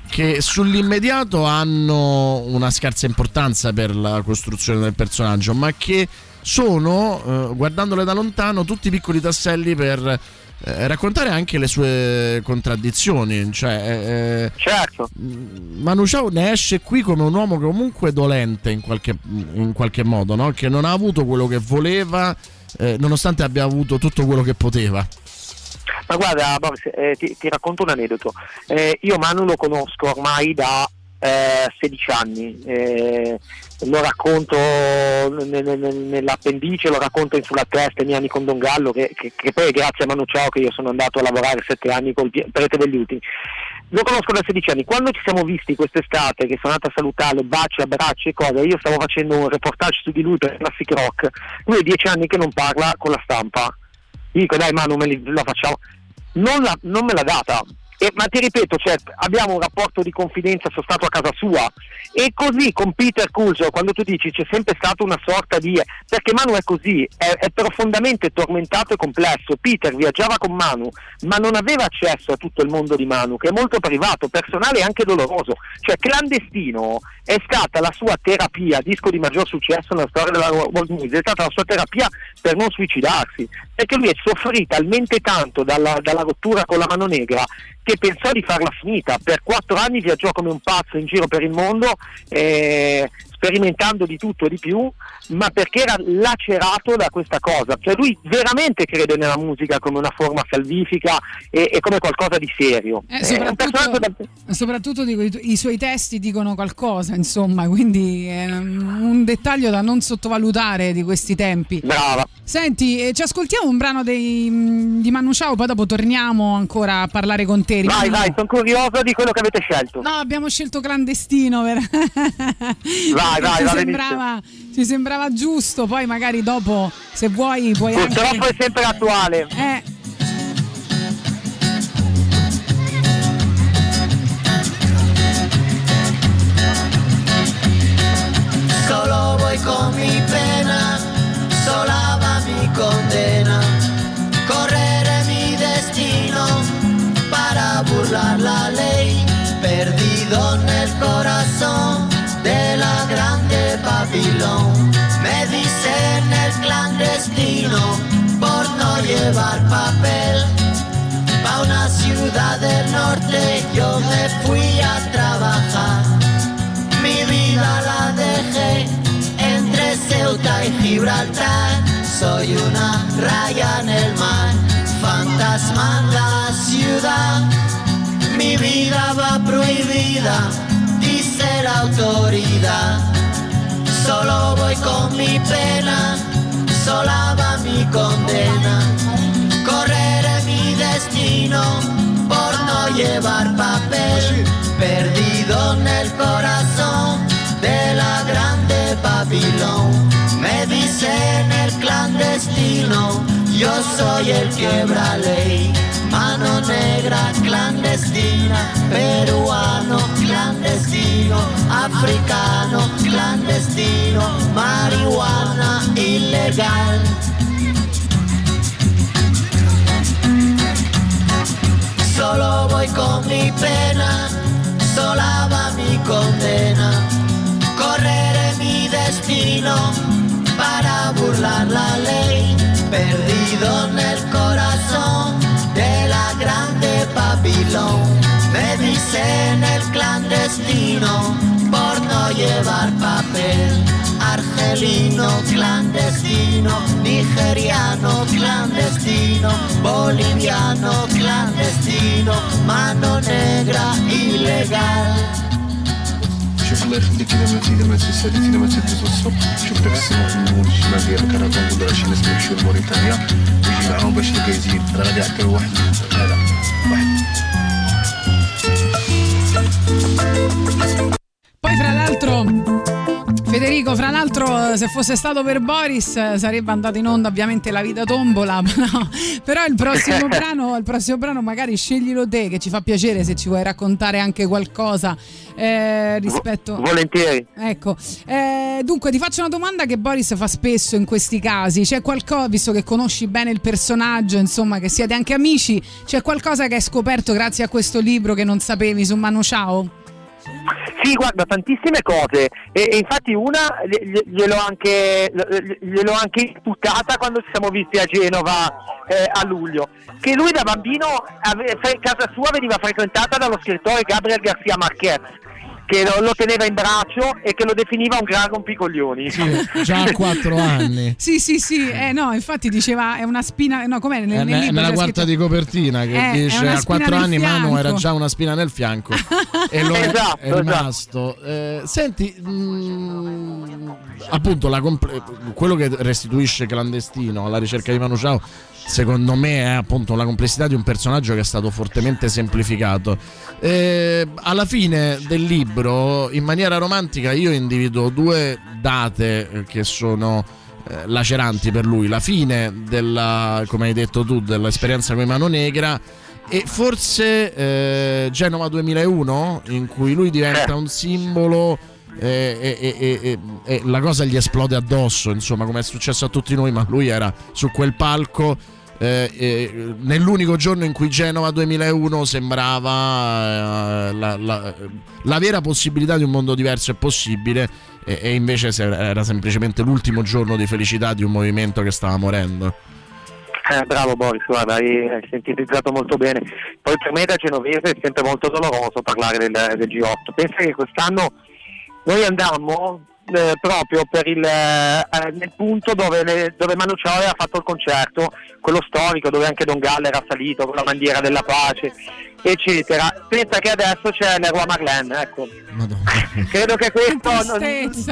che sull'immediato hanno una scarsa importanza per la costruzione del personaggio, ma che sono, eh, guardandole da lontano, tutti piccoli tasselli per eh, raccontare anche le sue contraddizioni. Cioè, eh, certo. Manu Chao ne esce qui come un uomo comunque dolente in qualche, in qualche modo, no? che non ha avuto quello che voleva, eh, nonostante abbia avuto tutto quello che poteva. Ma guarda Boris, eh, ti, ti racconto un aneddoto. Eh, io Manu lo conosco ormai da eh, 16 anni, eh, lo racconto ne- ne- ne- nell'appendice, lo racconto sulla testa i miei anni con Don Gallo, che, che- che poi è grazie a Manu Ciao che io sono andato a lavorare 7 anni col Prete degli Ultimi. Lo conosco da 16 anni, quando ci siamo visti quest'estate, che sono andato a salutarlo, baci, abbracci e cose, io stavo facendo un reportage su di lui per Classic Rock, lui è 10 anni che non parla con la stampa. Dico dai Manu, la facciamo. Non, la- non me l'ha data. E- ma ti ripeto, cioè, abbiamo un rapporto di confidenza, sono stato a casa sua. E così con Peter Culso, quando tu dici c'è sempre stata una sorta di... perché Manu è così, è, è profondamente tormentato e complesso. Peter viaggiava con Manu, ma non aveva accesso a tutto il mondo di Manu, che è molto privato, personale e anche doloroso. Cioè, clandestino è stata la sua terapia, disco di maggior successo nella storia della world music, è stata la sua terapia per non suicidarsi, perché lui è soffrito talmente tanto dalla, dalla rottura con la mano negra che pensò di farla finita. Per quattro anni viaggiò come un pazzo in giro per il mondo, eh, sperimentando di tutto e di più, ma perché era lacerato da questa cosa. Cioè lui veramente crede nella musica come una forma salvifica e, e come qualcosa di serio. Eh, soprattutto, da- soprattutto dico, i, i suoi testi dicono qualcosa, insomma, quindi è un dettaglio da non sottovalutare di questi tempi. Brava. Senti, eh, ci ascoltiamo un brano dei, di Manu Chao, poi dopo torniamo ancora a parlare con te. Vai, Rimaniamo- vai, sono curioso di quello che avete scelto. No, abbiamo scelto clandestino. Per... Vai, vai, ci, va sembrava, ci sembrava giusto, poi magari dopo, se vuoi, puoi Purtroppo anche... è sempre attuale. Eh, Solo voy con mi ciudad del norte yo me fui a trabajar. Mi vida la dejé entre Ceuta y Gibraltar. Soy una raya en el mar, fantasma en la ciudad. Mi vida va prohibida, dice la autoridad. Solo voy con mi pena, sola va mi condena. Correré mi destino llevar papel, perdido en el corazón de la grande Babilón. Me dicen el clandestino, yo soy el quebra ley. Mano negra clandestina, peruano clandestino, africano clandestino, marihuana ilegal. Solo voy con mi pena, sola va mi condena. Correré mi destino para burlar la ley, perdido en el corazón de la grande Babilón. Me dicen el clandestino por no llevar papel Argelino clandestino, nigeriano clandestino, boliviano clandestino, mano negra ilegal. شوف الله يخليك اذا ما اذا ما تسالي اذا ما تدوز الصبح شوف داك السماء النور الجمال ديالك انا كنقول راه شي ناس بيمشيو لموريتانيا ويجي معاهم باش يلقى يزيد راه غادي يعطيو واحد هذا واحد Poi fra l'altro Federico, fra l'altro, se fosse stato per Boris eh, sarebbe andato in onda ovviamente la vita tombola, però, però il, prossimo brano, il prossimo brano magari sceglilo te, che ci fa piacere se ci vuoi raccontare anche qualcosa eh, rispetto... Volentieri. Ecco, Eh, dunque ti faccio una domanda che Boris fa spesso in questi casi, c'è qualcosa, visto che conosci bene il personaggio, insomma che siete anche amici, c'è qualcosa che hai scoperto grazie a questo libro che non sapevi su Manu Ciao? Sì, guarda, tantissime cose. E, e infatti una glie- glie- gliel'ho anche, gliel'ho anche imputata quando ci siamo visti a Genova eh, a luglio, che lui da bambino, ave- casa sua veniva frequentata dallo scrittore Gabriel Garcia Marquez, che lo, lo teneva in braccio e che lo definiva un gran rompicoglioni. Già a quattro anni. Sì, sì, sì, eh, no, infatti diceva è una spina, no, com'è nel, È nel ne- libro nella quarta scritto- di copertina che Eh, è dice a quattro anni Manu fianco." era già una spina nel fianco e lo è- Esatto, è rimasto. Eh, senti, mm, appunto, la comple- quello che restituisce clandestino alla ricerca di Manu Ciao. Secondo me è appunto la complessità di un personaggio che è stato fortemente semplificato. Eh, alla fine del libro, in maniera romantica, io individuo due date che sono eh, laceranti per lui. La fine della, come hai detto tu, dell'esperienza con Mano Negra e forse eh, Genova 2001 in cui lui diventa un simbolo eh, e, e- e- e- e la cosa gli esplode addosso insomma come è successo a tutti noi ma lui era su quel palco eh, eh, nell'unico giorno in cui Genova 2001 sembrava eh, la, la- la vera possibilità di un mondo diverso e possibile e, e invece era semplicemente l'ultimo giorno di felicità di un movimento che stava morendo Eh, bravo Boris, guarda, hai, hai sintetizzato molto bene. Poi per me da genovese è sempre molto doloroso parlare del, del G8. Pensa che quest'anno noi andammo eh, proprio per il, eh, nel punto dove, le- dove Manu Ciao aveva fatto il concerto, quello storico dove anche Don Gallo era salito con la bandiera della pace, eccetera. Pensa che adesso c'è Leroy Marlene, ecco. Credo che questo non, penso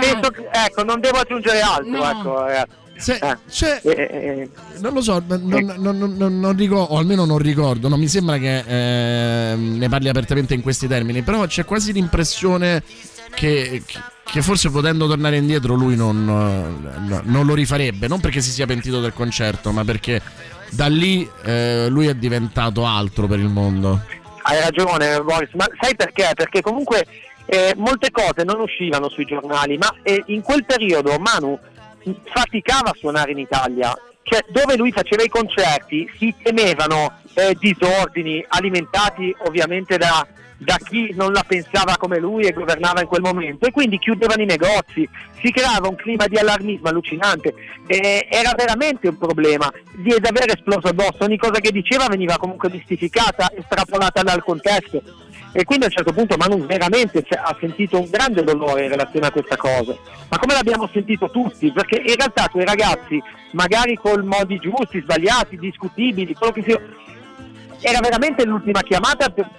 ecco, non devo aggiungere altro, No. ecco, ragazzi. Eh. Eh, eh, Non lo so, non, non- non- non- ricordo, o almeno non ricordo, non mi sembra che ehm, ne parli apertamente in questi termini, però c'è quasi l'impressione che, che- che forse potendo tornare indietro lui non, eh, no- non lo rifarebbe, non perché si sia pentito del concerto, ma perché da lì eh, lui è diventato altro per il mondo. Hai ragione Boris, ma sai perché? Perché comunque eh, molte cose non uscivano sui giornali, ma eh, in quel periodo Manu faticava a suonare in Italia, cioè dove lui faceva i concerti si temevano eh, disordini alimentati ovviamente da, da chi non la pensava come lui e governava in quel momento. E quindi chiudevano i negozi, si creava un clima di allarmismo allucinante, Eh, era veramente un problema. Di ed aver esploso addosso, ogni cosa che diceva veniva comunque mistificata, estrapolata dal contesto. E quindi a un certo punto Manu veramente ha sentito un grande dolore in relazione a questa cosa, ma come l'abbiamo sentito tutti, perché in realtà quei ragazzi, magari con modi giusti, sbagliati, discutibili, quello che sia, era veramente l'ultima chiamata per,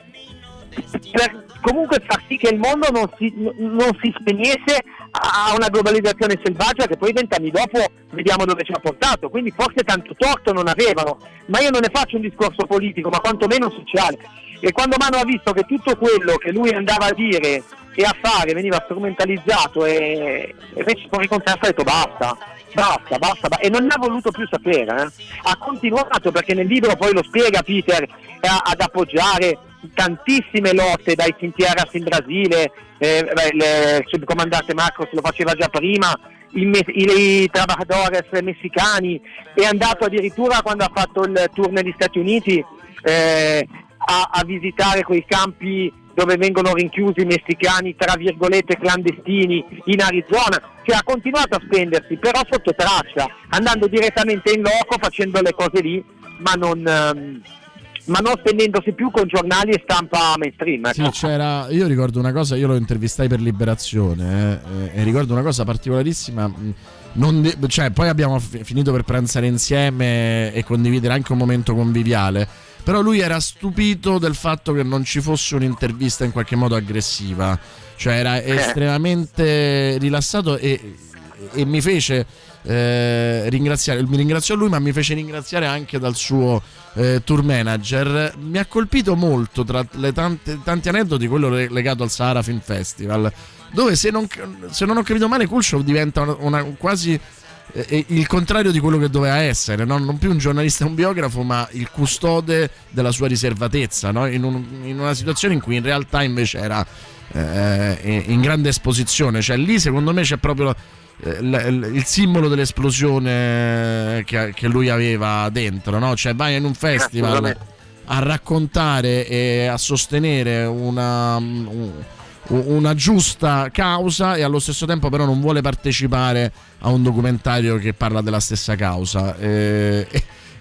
per comunque far sì che il mondo non si, non si spegnesse a una globalizzazione selvaggia che poi vent'anni dopo vediamo dove ci ha portato, quindi forse tanto torto non avevano, ma io non ne faccio un discorso politico, ma quantomeno sociale. E quando Mano ha visto che tutto quello che lui andava a dire e a fare veniva strumentalizzato e, e invece poi contesto ha detto basta, basta, basta, ba- e non ne ha voluto più sapere. eh. Ha continuato perché nel libro poi lo spiega Peter eh, ad appoggiare tantissime lotte dai Sintieras in Brasile, eh, beh, il subcomandante Marcos lo faceva già prima, i, i, i trabajadores messicani, è andato addirittura quando ha fatto il tour negli Stati Uniti eh, a, a visitare quei campi dove vengono rinchiusi i messicani tra virgolette clandestini in Arizona, cioè ha continuato a spendersi però sotto traccia, andando direttamente in loco, facendo le cose lì, ma non, ehm, ma non spendendosi più con giornali e stampa mainstream. Sì, ecco. c'era. Io ricordo una cosa, io lo intervistai per Liberazione eh, e ricordo una cosa particolarissima. de- cioè, poi abbiamo fi- finito per pranzare insieme e condividere anche un momento conviviale. Però lui era stupito del fatto che non ci fosse un'intervista in qualche modo aggressiva. Cioè, era estremamente rilassato e e mi fece eh, ringraziare, mi ringraziò lui ma mi fece ringraziare anche dal suo eh, tour manager. Mi ha colpito molto tra le tante, tanti aneddoti quello legato al Sahara Film Festival dove se non, se non ho capito male Kulshov diventa una, una- quasi eh, il contrario di quello che doveva essere, no? non più un giornalista e un biografo, ma il custode della sua riservatezza, no? in, un- in una situazione in cui in realtà invece era eh, in grande esposizione. Cioè lì secondo me c'è proprio eh, il simbolo dell'esplosione che, che lui aveva dentro, no? cioè vai in un festival a raccontare e a sostenere una, un- una giusta causa e allo stesso tempo però non vuole partecipare a un documentario che parla della stessa causa. E,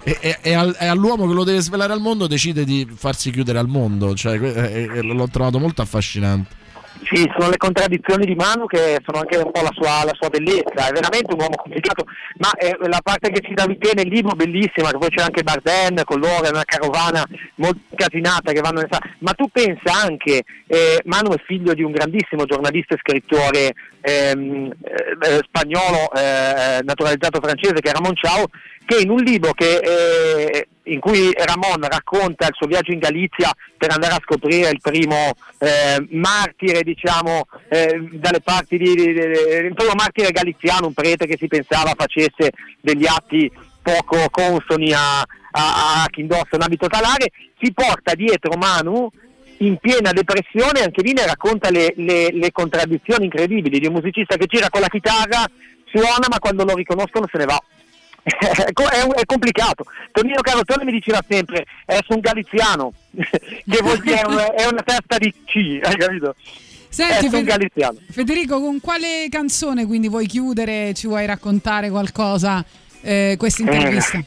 e- e- e al- e all'uomo che lo deve svelare al mondo decide di farsi chiudere al mondo. Cioè, que- e- e l'ho trovato molto affascinante Sì, sono le contraddizioni di Manu che sono anche un po' la sua, la sua bellezza, è veramente un uomo complicato, ma è la parte che cita te nel libro bellissima, che poi c'è anche Barden con loro, è una carovana molto casinata che vanno nel ma tu pensa anche, eh, Manu è figlio di un grandissimo giornalista e scrittore ehm, eh, spagnolo eh, naturalizzato francese che è Ramon Ciao, che in un libro che, eh, in cui Ramon racconta il suo viaggio in Galizia per andare a scoprire il primo eh, martire, diciamo, eh, dalle parti di, di- di- il primo martire galiziano, un prete che si pensava facesse degli atti poco consoni a, a- a chi indossa un abito talare, si porta dietro Manu in piena depressione, anche lì ne racconta le, le- le contraddizioni incredibili di un musicista che gira con la chitarra, suona ma quando lo riconoscono se ne va. è, è un- è complicato. Tonino Carotone mi diceva sempre: è un galiziano, che vuol dire è una, è una testa di C, hai capito? Senti, galiziano. Federico, con quale canzone quindi vuoi chiudere? Ci vuoi raccontare qualcosa eh, questa intervista?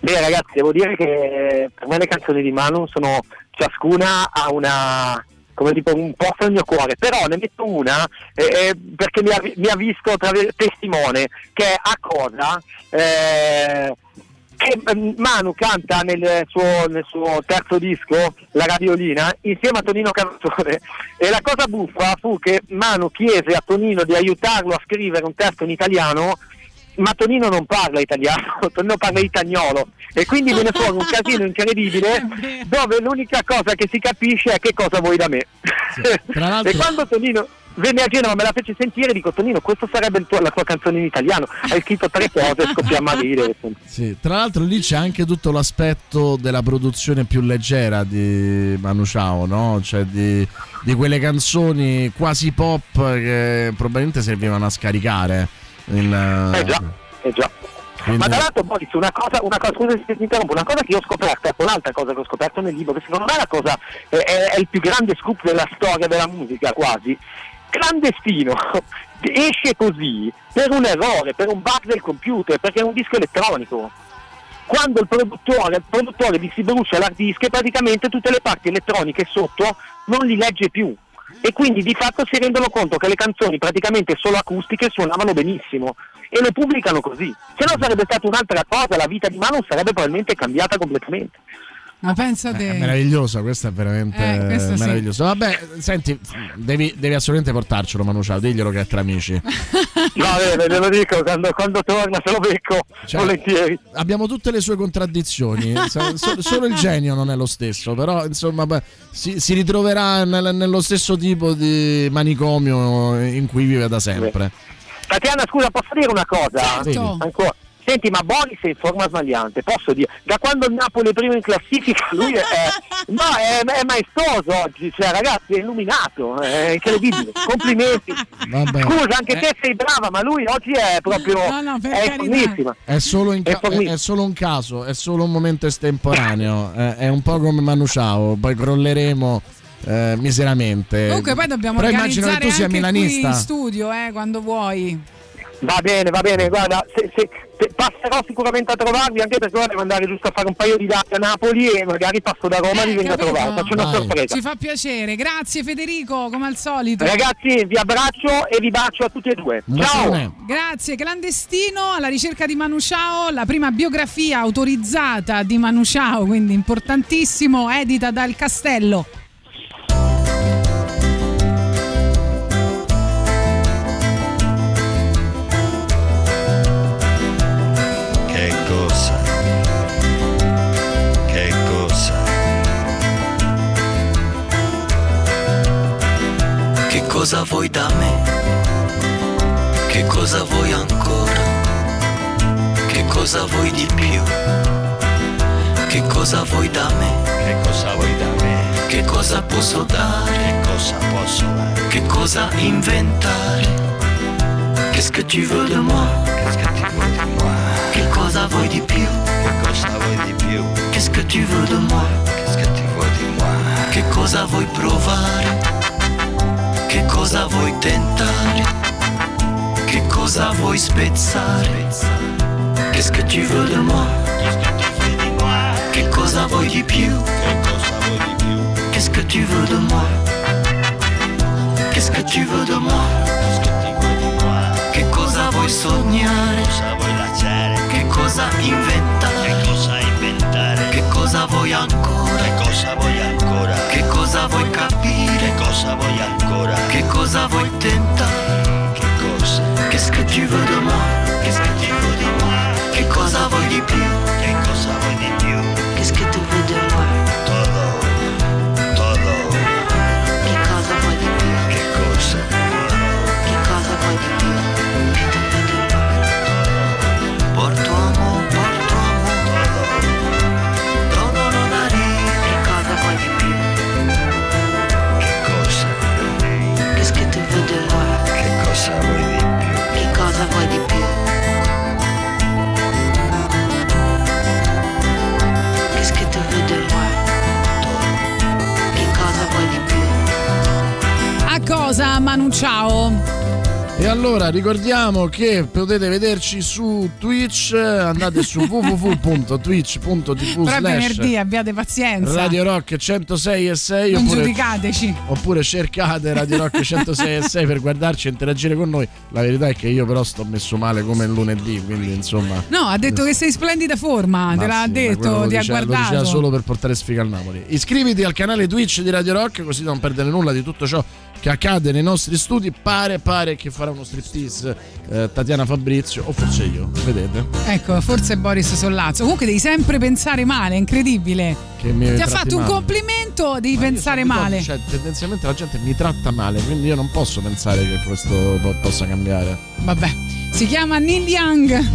Beh, ragazzi, devo dire che eh, per me le canzoni di Manu sono ciascuna ha una come tipo un posto nel mio cuore, però ne metto una eh, eh, perché mi ha, mi ha visto tra testimone che è a cosa eh, che mm, Manu canta nel suo, nel suo terzo disco, La Radiolina, insieme a Tonino Carotone. E la cosa buffa fu che Manu chiese a Tonino di aiutarlo a scrivere un testo in italiano, ma Tonino non parla italiano, Tonino parla itagnolo. E quindi viene fuori un casino incredibile dove l'unica cosa che si capisce è che cosa vuoi da me. e quando Tonino venne a Genova me la fece sentire dico Tonino questo sarebbe il tuo- la tua canzone in italiano hai scritto tre cose scoppiamo a ridere Sì, tra l'altro lì c'è anche tutto l'aspetto della produzione più leggera di Manu Chao, no? Cioè di, di quelle canzoni quasi pop che probabilmente servivano a scaricare. In, Eh già, eh già. Quindi- Ma tra l'altro su una cosa, una cosa, scusa se ti interrompo, una cosa che io ho scoperto, ecco un'altra cosa che ho scoperto nel libro, che secondo me è la cosa, è, è- il più grande scoop della storia della musica quasi. Clandestino esce così per un errore, per un bug del computer, perché è un disco elettronico. Quando il produttore, il produttore gli si brucia l'hard disk praticamente tutte le parti elettroniche sotto non li legge più. E quindi di fatto si rendono conto che le canzoni praticamente solo acustiche suonavano benissimo e le pubblicano così. Se no sarebbe stata un'altra cosa, la vita di Manu sarebbe probabilmente cambiata completamente. Ma pensate. È meravigliosa, questa è veramente Eh, questo sì. meravigliosa. Vabbè, senti, devi, devi assolutamente portarcelo Manu Chao, diglielo che è tra amici. Va bene, ve lo dico, quando, quando torna se lo becco Cioè, volentieri. Abbiamo tutte le sue contraddizioni, so- so- solo il genio non è lo stesso, però insomma beh, si, si ritroverà nel- nello stesso tipo di manicomio in cui vive da sempre. Tatiana, scusa, posso dire una cosa? Certo. Ancora. Senti, ma Boris è in forma sbagliante, posso dire? Da quando il Napoli è primo in classifica, lui è, no, è, è maestoso oggi, cioè ragazzi, è illuminato, è incredibile. Complimenti. Vabbè. Scusa, anche Eh. te sei brava, ma lui oggi è proprio No, no, è. È solo, in È ca- è- è solo un caso, è solo un momento estemporaneo, è, è un po' come Manu Chao, poi crolleremo eh, miseramente. Comunque poi dobbiamo Però immagino organizzare che tu sia anche qui milanista. in studio, eh, quando vuoi. Va bene, va bene, guarda, se- se- passerò sicuramente a trovarvi anche perché ora devo andare giusto a fare un paio di dati a Napoli e magari passo da Roma e vi vengo a trovare, faccio una Vai. sorpresa. Ci fa piacere. Grazie Federico, come al solito. Ragazzi, vi abbraccio e vi bacio a tutti e due. Ciao! Grazie, clandestino alla ricerca di Manu Chao, la prima biografia autorizzata di Manu Chao, quindi importantissimo, edita dal Castello. Cosa vuoi da me? Che cosa vuoi ancora? Che cosa vuoi di più? Che cosa vuoi da me? Che cosa vuoi da me? Che cosa posso dare? Che cosa posso dare? Che cosa inventare? Qu'est-ce que tu veux de moi? Qu'est-ce que tu veux de moi? Che cosa vuoi di più? Che cosa vuoi di più? Qu'est-ce que tu veux de moi? Qu'est-ce que tu veux di moi? Che cosa vuoi provare? Che cosa vuoi tentare? Che cosa vuoi spezzare? Qu'est-ce que tu veux de moi? Che cosa vuoi di più? Qu'est-ce que tu veux de moi? Qu'est-ce que tu veux de moi? Che cosa vuoi sognare? Che cosa inventare? Che cosa vuoi ancora? Che cosa vuoi capire? Che cosa vuoi tentare? Qu'est-ce que tu veux de moi? Qu'est-ce que tu veux de moi? Che cosa vuoi di più? Che cosa vuoi di più? Qu'est-ce que tu Manu Ciao? E allora ricordiamo che potete vederci su Twitch, andate su www.twitch.tv Però venerdì, abbiate pazienza. Radio Rock 106 e 6 non oppure, giudicateci. oppure cercate Radio Rock 106 e 6 per guardarci e interagire con noi. La verità è che io però sto messo male come il lunedì, quindi insomma... No, ha detto che sei in splendida forma, te l'ha quello detto, ti ha diceva- Lo guardato. diceva solo per portare sfiga al Napoli. Iscriviti al canale Twitch di Radio Rock così non perdere nulla di tutto ciò che accade nei nostri studi. Pare, pare che farà uno striptease eh, Tatiana Fabrizio, o forse io, vedete? Ecco, forse Boris Sollazzo. Comunque devi sempre pensare male, è incredibile. Che mi Ti ha fatto un male. complimento, devi pensare No, male. Cioè, tendenzialmente la gente mi tratta male, quindi io non posso pensare che questo po- possa cambiare. Vabbè, si chiama Neil Young.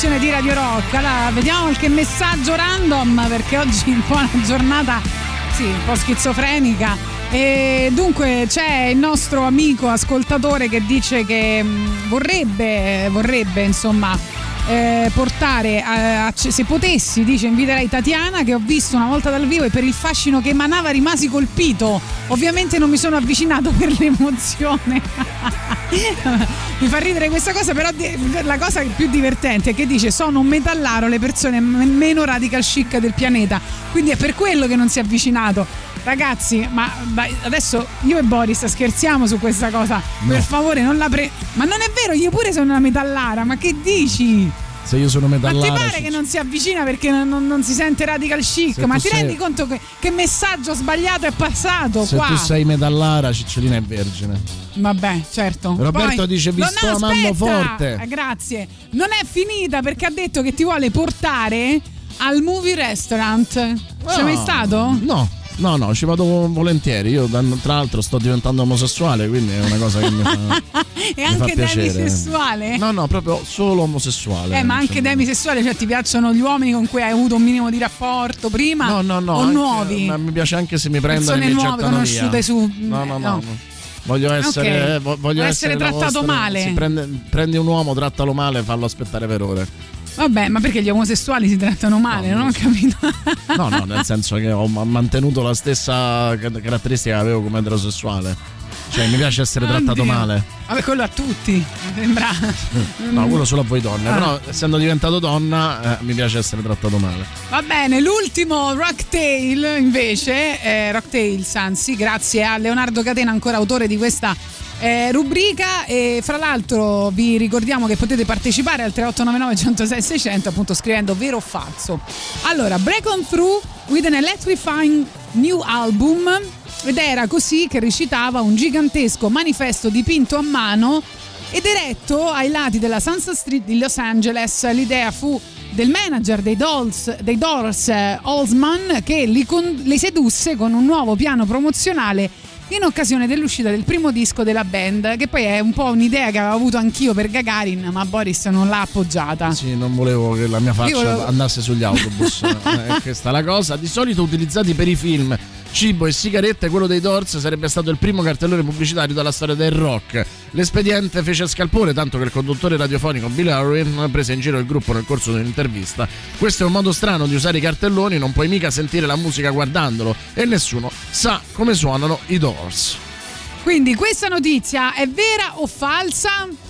Redazione di Radio Rock. Allora, vediamo qualche messaggio random perché oggi è un po' una giornata sì, un po' schizofrenica. E dunque c'è il nostro amico ascoltatore che dice che mh, vorrebbe, vorrebbe insomma eh, portare a- a- se potessi dice inviterei Tatiana che ho visto una volta dal vivo e per il fascino che emanava rimasi colpito ovviamente non mi sono avvicinato per l'emozione mi fa ridere questa cosa però la cosa più divertente è che dice sono un metallaro le persone meno radical chic del pianeta quindi è per quello che non si è avvicinato ragazzi ma adesso io e Boris scherziamo su questa cosa per favore non la pre ma non è vero io pure sono una metallara ma che dici Se io sono ma metallara. ti pare che non si avvicina perché non, non- non si sente radical chic? Se Ma ti sei- rendi conto che, che messaggio sbagliato è passato Se qua? tu sei metallara, Cicciolina è vergine. Vabbè, certo. Roberto Poi- dice, "Vi No, sto no, amando aspetta! forte." Eh, Grazie. Non è finita perché ha detto che ti vuole portare al movie restaurant. Sei mai stato? No. No, no, ci vado volentieri. Io, tra l'altro, sto diventando omosessuale, quindi è una cosa che mi fa. E anche demisessuale? No, no, proprio solo omosessuale. Eh, ma anche demisessuale, cioè ti piacciono gli uomini con cui hai avuto un minimo di rapporto prima? No, no, no. O anche- nuovi? ma mi piace anche se mi prendono e Persone mi nuove conosciute via. su. No, no, no. no. no. Voglio essere, Ok. vo- voglio essere, essere trattato vostra- male? prende- prendi un uomo, trattalo male, fallo aspettare per ore. Vabbè, ma perché gli omosessuali si trattano male? non ho capito. No, no, nel senso che ho ma- mantenuto la stessa ca- caratteristica che avevo come eterosessuale. Cioè, mi piace essere trattato Oddio. male. Vabbè, quello a tutti. Sembra. No, quello solo a voi donne. Ah. Però, essendo diventato donna, eh, mi piace essere trattato male. Va bene, l'ultimo Rocktail invece, eh, Rocktails anzi, grazie a Leonardo Catena, ancora autore di questa eh, rubrica e fra l'altro vi ricordiamo che potete partecipare al 3899 106 600 appunto scrivendo vero o falso. Allora, Break On Through with an Electrifying New Album ed era così che recitava un gigantesco manifesto dipinto a mano ed eretto ai lati della Sunset Street di Los Angeles. L'idea fu del manager dei, Dolls, dei Doors, eh, Holzman, che li, con- li sedusse con un nuovo piano promozionale in occasione dell'uscita del primo disco della band, che poi è un po' un'idea che avevo avuto anch'io per Gagarin, ma Boris non l'ha appoggiata. Sì, non volevo che la mia faccia volevo- andasse sugli autobus. Eh, è questa la cosa. Di solito utilizzati per i film, cibo e sigarette, quello dei Doors sarebbe stato il primo cartellone pubblicitario della storia del rock. L'espediente fece scalpore, tanto che il conduttore radiofonico Bill Irwin prese in giro il gruppo nel corso di un'intervista. Questo è un modo strano di usare i cartelloni, non puoi mica sentire la musica guardandolo e nessuno sa come suonano i Doors. Quindi questa notizia è vera o falsa?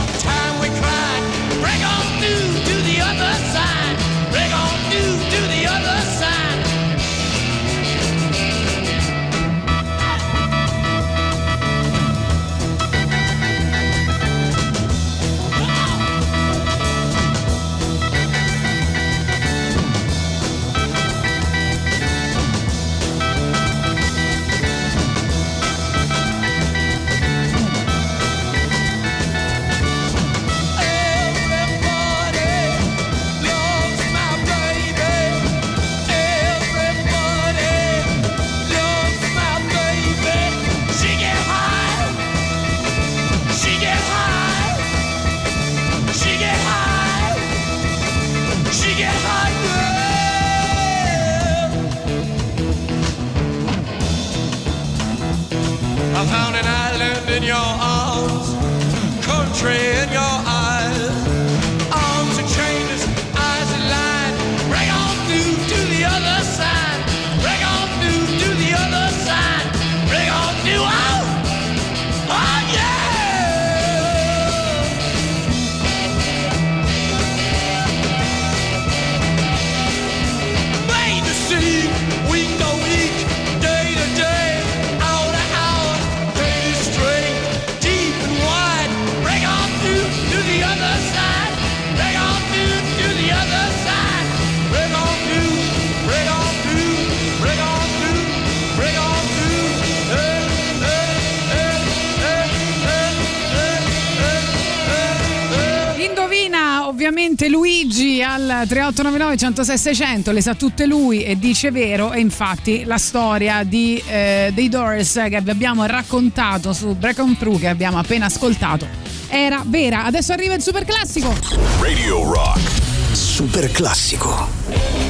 Ovviamente Luigi al 3899 106 600 le sa tutte lui e dice vero e infatti la storia di, eh, dei Doors che vi abbiamo raccontato su Break On Through che abbiamo appena ascoltato era vera. Adesso arriva il super classico. Radio Rock. Super classico.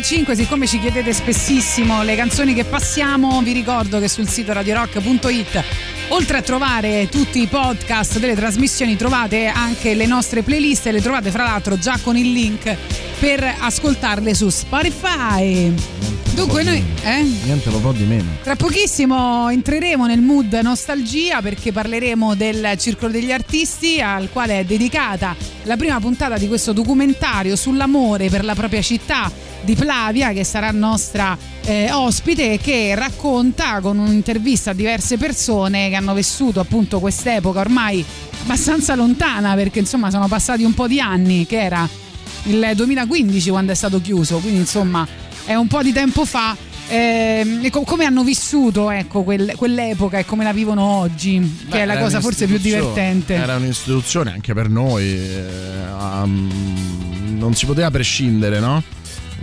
11.45. Siccome ci chiedete spessissimo le canzoni che passiamo, vi ricordo che sul sito radiorock.it, oltre a trovare tutti i podcast delle trasmissioni, trovate anche le nostre playlist. e Le trovate fra l'altro già con il link per ascoltarle su Spotify. Dunque, noi. Eh? Niente lo può di meno. Tra pochissimo entreremo nel mood nostalgia perché parleremo del Circolo degli Artisti al quale è dedicata la prima puntata di questo documentario sull'amore per la propria città di Plavia che sarà nostra eh, ospite che racconta con un'intervista a diverse persone che hanno vissuto appunto quest'epoca ormai abbastanza lontana perché insomma sono passati un po' di anni che era il 2015 quando è stato chiuso quindi insomma è un po' di tempo fa ehm, e co- come hanno vissuto ecco, quel- quell'epoca e come la vivono oggi, che Beh, è la cosa forse più divertente. Era un'istituzione anche per noi, eh, um, non si poteva prescindere, no?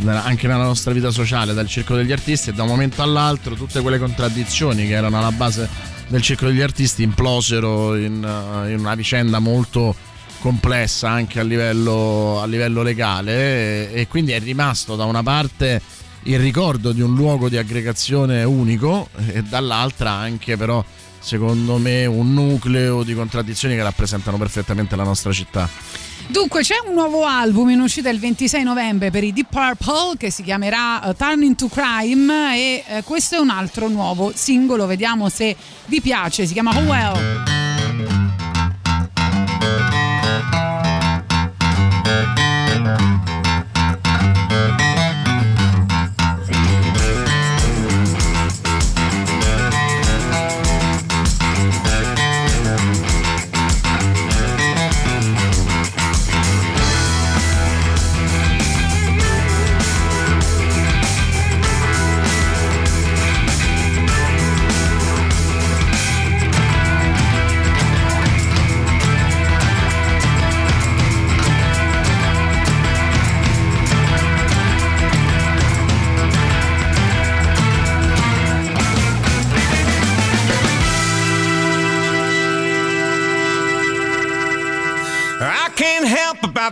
Anche nella nostra vita sociale, dal circolo degli artisti e da un momento all'altro tutte quelle contraddizioni che erano alla base del circolo degli artisti implosero in, uh, in una vicenda molto complessa anche a livello, a livello legale e, e quindi è rimasto da una parte il ricordo di un luogo di aggregazione unico e dall'altra anche però secondo me un nucleo di contraddizioni che rappresentano perfettamente la nostra città. Dunque c'è un nuovo album in uscita il 26 novembre per i Deep Purple che si chiamerà uh, Turn into Crime e eh, questo è un altro nuovo singolo, vediamo se vi piace, si chiama Oh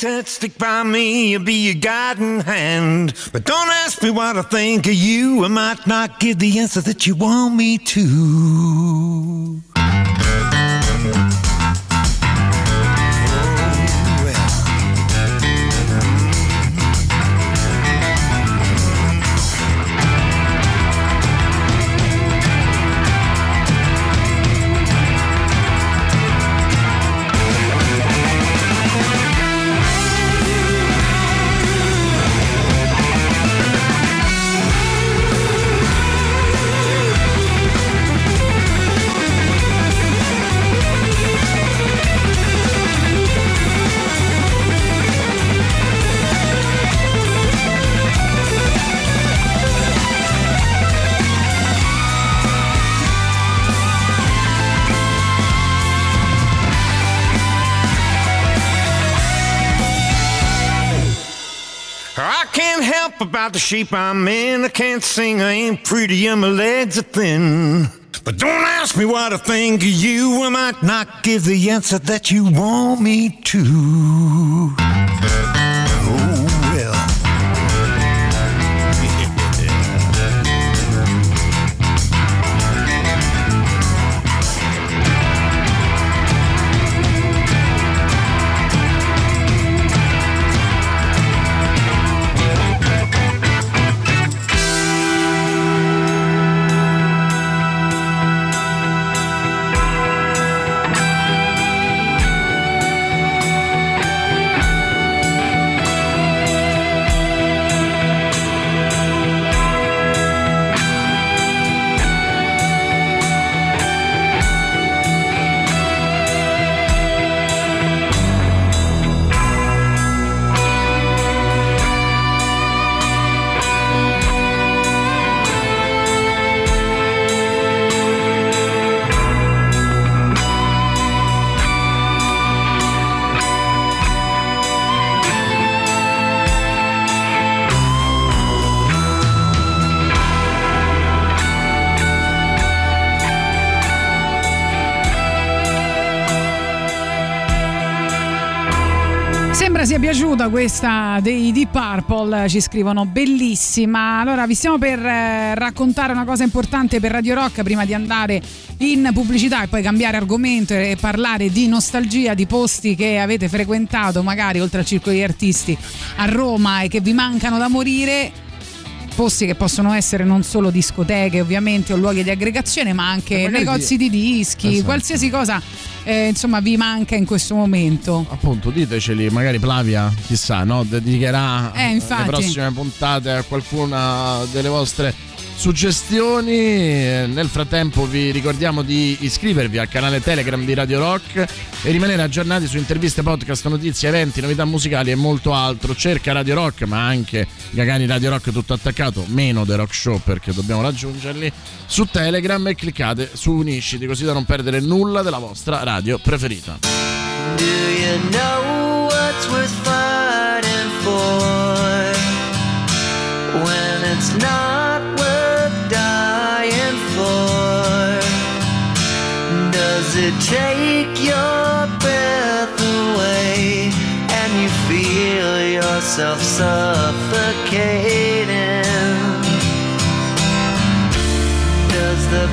Said, Stick by me, I'll be your guiding hand. But don't ask me what I think of you. I might not give the answer that you want me to. About the shape I'm in. I can't sing, I ain't pretty, and my legs are thin. But don't ask me what I think of you. I might not give the answer that you want me to. Sembra sia piaciuta questa dei Deep Purple, ci scrivono bellissima. Allora, vi stiamo per eh, raccontare una cosa importante per Radio Rock prima di andare in pubblicità e poi cambiare argomento e parlare di nostalgia, di posti che avete frequentato, magari oltre al circolo degli artisti a Roma e che vi mancano da morire. Posti che possono essere non solo discoteche ovviamente o luoghi di aggregazione ma anche E magari negozi di- di dischi, Esatto. qualsiasi cosa eh, insomma vi manca in questo momento. Appunto, diteceli, magari Plavia, chissà, no? dedicherà Eh, le prossime puntate a qualcuna delle vostre suggestioni. Nel frattempo vi ricordiamo di iscrivervi al canale Telegram di Radio Rock e rimanere aggiornati su interviste, podcast, notizie, eventi, novità musicali e molto altro. Cerca Radio Rock, ma anche Gagani Radio Rock tutto attaccato, meno The Rock Show perché dobbiamo raggiungerli su Telegram e cliccate su Unisciti così da non perdere nulla della vostra radio preferita. Do you know what's worth fighting for when it's not take your breath away and you feel yourself suffocating? Does the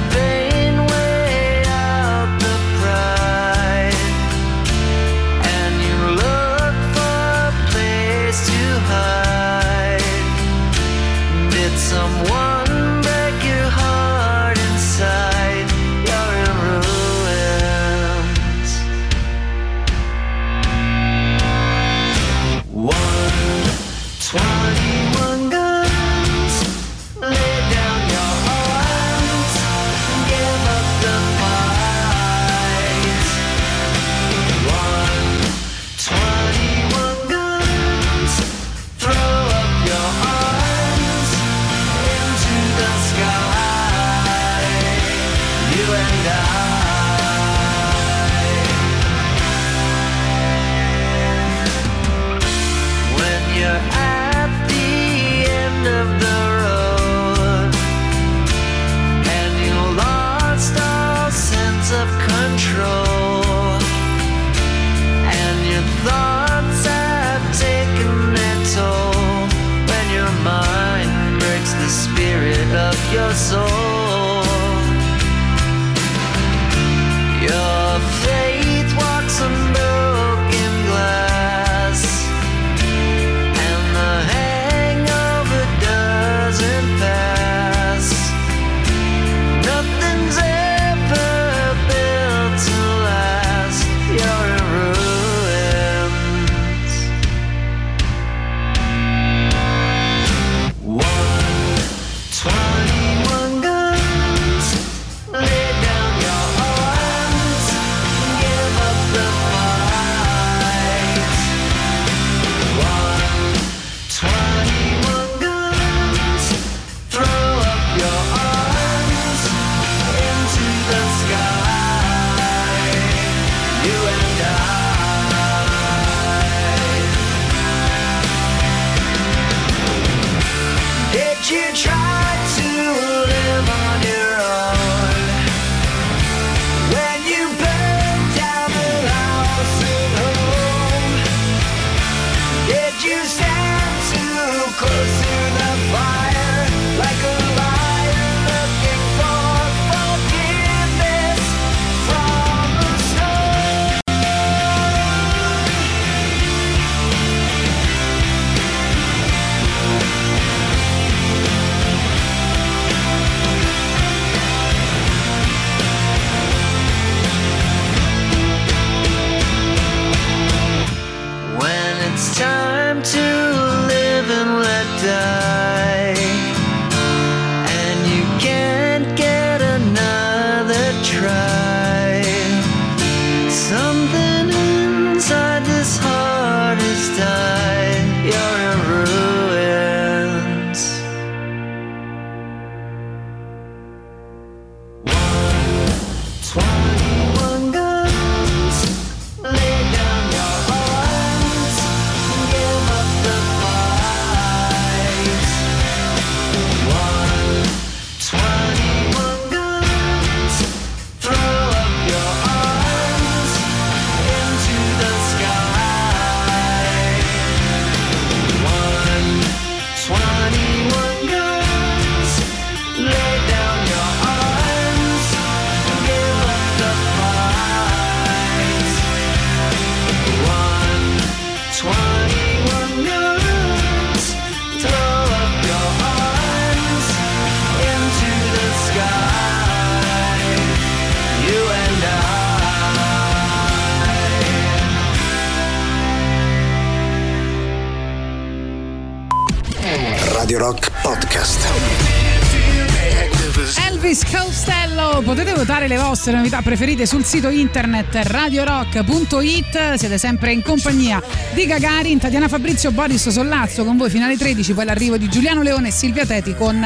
vostre novità preferite sul sito internet radiorock.it. Siete sempre in compagnia di Gagarin, Tatiana Fabrizio, Boris Sollazzo con voi fino alle 13, poi l'arrivo di Giuliano Leone e Silvia Teti con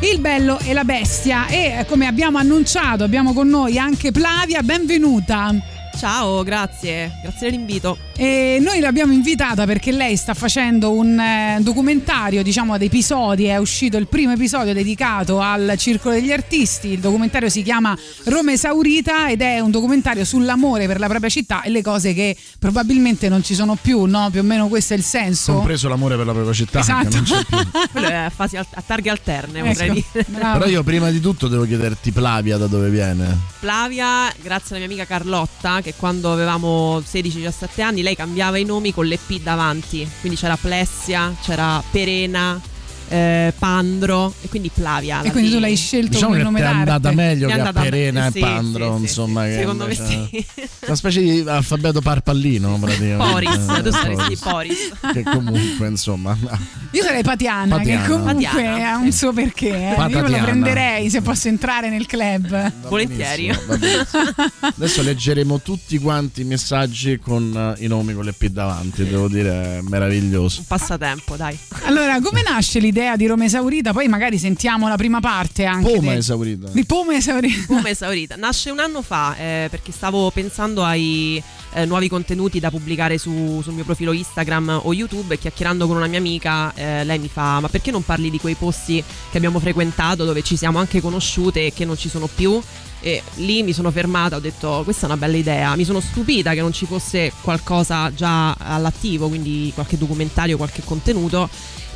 Il Bello e la Bestia. E eh, come abbiamo annunciato, abbiamo con noi anche Plavia, benvenuta. Ciao, grazie, grazie dell'invito. E noi l'abbiamo invitata perché lei sta facendo un eh, documentario, diciamo ad episodi, è uscito il primo episodio dedicato al Circolo degli Artisti, il documentario si chiama Roma Esaurita ed è un documentario sull'amore per la propria città e le cose che probabilmente non ci sono più, no? Più o meno questo è il senso. Compreso l'amore per la propria città. Esatto. che non c'è più. Quello è a, fasi a targhe alterne, Ecco, potrei dire. bravo. Però io prima di tutto devo chiederti Plavia da dove viene. Flavia, grazie alla mia amica Carlotta, che quando avevamo 16-17 anni lei cambiava i nomi con le P davanti. Quindi c'era Plessia, c'era Perena, eh, Pandro e quindi Plavia. E quindi tu l'hai scelto Diciamo come nome è d'arte. andata meglio è che a andata me- Perena e sì, Pandro, sì, insomma. sì. che Secondo me sì. Una specie di alfabeto parpallino, praticamente. Poris, tu saresti Poris. Che comunque, insomma. Io sarei Patiana, Patiana. che comunque Patiana, ha un suo perché. eh. Io me lo prenderei se posso entrare nel club. Volentieri. Va benissimo. Adesso leggeremo tutti quanti i messaggi con eh, i nomi con le P davanti, devo dire, è meraviglioso. Un passatempo, dai. Allora, come nasce l'idea di Roma Esaurita? Poi magari sentiamo la prima parte anche. Poma de- esaurita. Di Poma Esaurita. Come esaurita. Nasce un anno fa eh, perché stavo pensando ai eh, nuovi contenuti da pubblicare su- sul mio profilo Instagram o YouTube e chiacchierando con una mia amica eh, lei mi fa ma perché non parli di quei posti che abbiamo frequentato dove ci siamo anche conosciute e che non ci sono più? E lì mi sono fermata, ho detto questa è una bella idea, mi sono stupita che non ci fosse qualcosa già all'attivo, quindi qualche documentario, qualche contenuto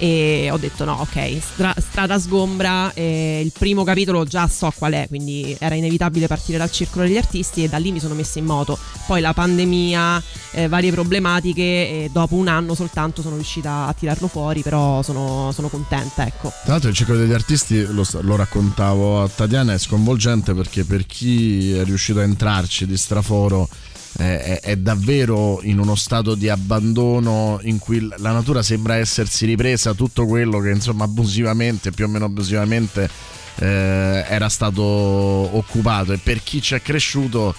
e ho detto no ok stra- strada sgombra e il primo capitolo già so qual è quindi era inevitabile partire dal circolo degli artisti e da lì mi sono messa in moto. Poi la pandemia eh, varie problematiche e dopo un anno soltanto sono riuscita a tirarlo fuori però sono, sono contenta ecco. Tra l'altro il circolo degli artisti, lo, lo raccontavo a Tatiana, è sconvolgente perché per chi è riuscito a entrarci di straforo eh, è, è davvero in uno stato di abbandono in cui la natura sembra essersi ripresa tutto quello che insomma abusivamente, più o meno abusivamente, eh, era stato occupato. E per chi ci è cresciuto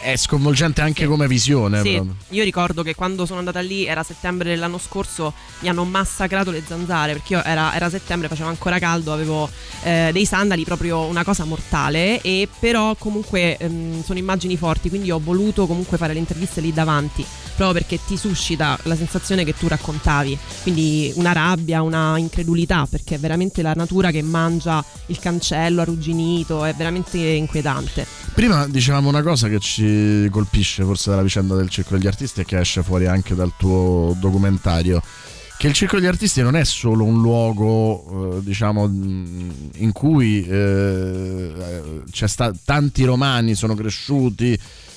è sconvolgente anche come visione. Sì, io ricordo che quando sono andata lì era settembre dell'anno scorso, mi hanno massacrato le zanzare perché io era, era settembre, faceva ancora caldo, avevo eh, dei sandali, proprio una cosa mortale, e però comunque ehm, sono immagini forti, quindi ho voluto comunque fare le interviste lì davanti, proprio perché ti suscita la sensazione che tu raccontavi, quindi una rabbia, una incredulità, perché è veramente la natura che mangia il cancello arrugginito, è veramente inquietante. Prima dicevamo una cosa che ci colpisce forse dalla vicenda del Circolo degli Artisti e che esce fuori anche dal tuo documentario. Che il Circolo degli Artisti non è solo un luogo, eh, diciamo, mh, in cui eh, sta- tanti romani sono cresciuti,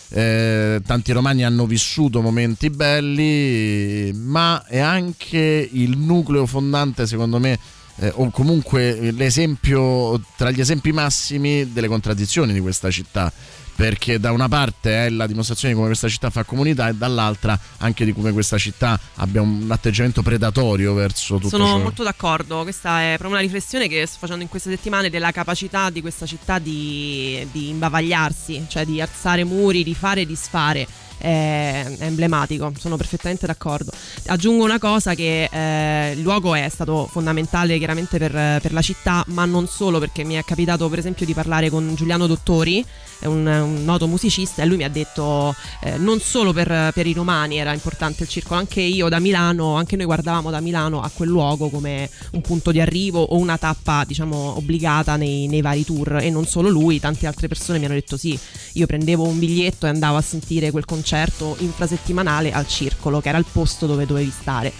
eh, tanti romani hanno vissuto momenti belli, ma è anche il nucleo fondante, secondo me, eh, o comunque l'esempio tra gli esempi massimi delle contraddizioni di questa città. Perché da una parte è la dimostrazione di come questa città fa comunità e dall'altra anche di come questa città abbia un atteggiamento predatorio verso tutto Sono ciò. molto d'accordo, questa è proprio una riflessione che sto facendo in queste settimane della capacità di questa città di, di imbavagliarsi, cioè di alzare muri, di fare e disfare. È, è emblematico, sono perfettamente d'accordo. Aggiungo una cosa che eh, il luogo è stato fondamentale chiaramente per, per la città, ma non solo perché mi è capitato per esempio di parlare con Giuliano Dottori, è un, un noto musicista, e lui mi ha detto eh, non solo per, per i romani era importante il circolo, anche io da Milano, anche noi guardavamo da Milano a quel luogo come un punto di arrivo o una tappa diciamo obbligata nei, nei vari tour e non solo lui, tante altre persone mi hanno detto sì, io prendevo un biglietto e andavo a sentire quel concerto infrasettimanale al circolo, che era il posto dove dovevi stare.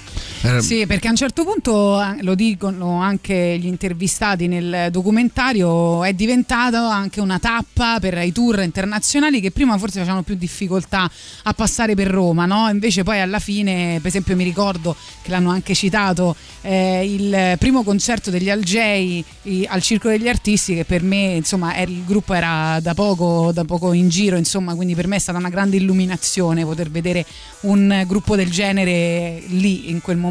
Sì, perché a un certo punto, eh, lo dicono anche gli intervistati nel documentario, è diventato anche una tappa per i tour internazionali che prima forse facevano più difficoltà a passare per Roma, no? Invece poi alla fine, per esempio mi ricordo che l'hanno anche citato, eh, il primo concerto degli Algei al Circolo degli Artisti, che per me, insomma, il gruppo era da poco, da poco in giro, insomma, quindi per me è stata una grande illuminazione poter vedere un gruppo del genere lì in quel momento.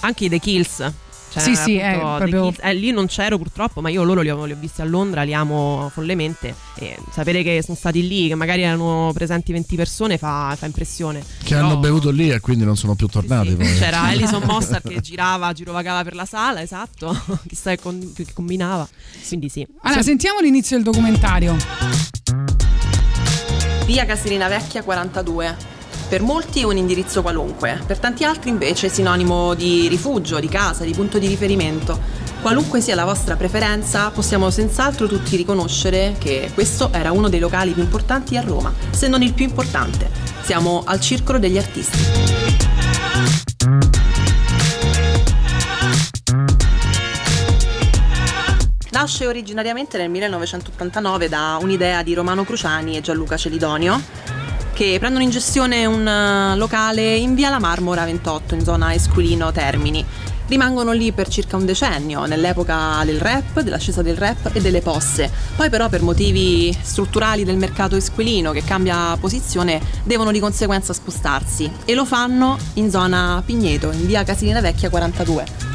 Anche i The Kills. Cioè, Sì, sì, è appunto, The proprio- Kids- eh, lì non c'ero purtroppo, ma io loro li ho, li ho visti a Londra, li amo follemente. E sapere che sono stati lì, che magari erano presenti 20 persone, fa, fa impressione. Che Però hanno bevuto lì e quindi non sono più tornati. poi. C'era Alison Mostar che girava, girovagava per la sala, esatto. Chissà che, con- che combinava. Quindi sì. Allora, sentiamo l'inizio del documentario. Via Casilina Vecchia 42. Per molti è un indirizzo qualunque, per tanti altri invece è sinonimo di rifugio, di casa, di punto di riferimento. Qualunque sia la vostra preferenza, possiamo senz'altro tutti riconoscere che questo era uno dei locali più importanti a Roma, se non il più importante. Siamo al Circolo degli Artisti. Nasce originariamente nel 1989 da un'idea di Romano Cruciani e Gianluca Celidonio che prendono in gestione un eh, locale in via La Marmora 28 in zona Esquilino Termini. Rimangono lì per circa un decennio, nell'epoca del rap, dell'ascesa del rap e delle posse. Poi però per motivi strutturali del mercato esquilino che cambia posizione devono di conseguenza spostarsi e lo fanno in zona Pigneto, in via Casilina Vecchia 42.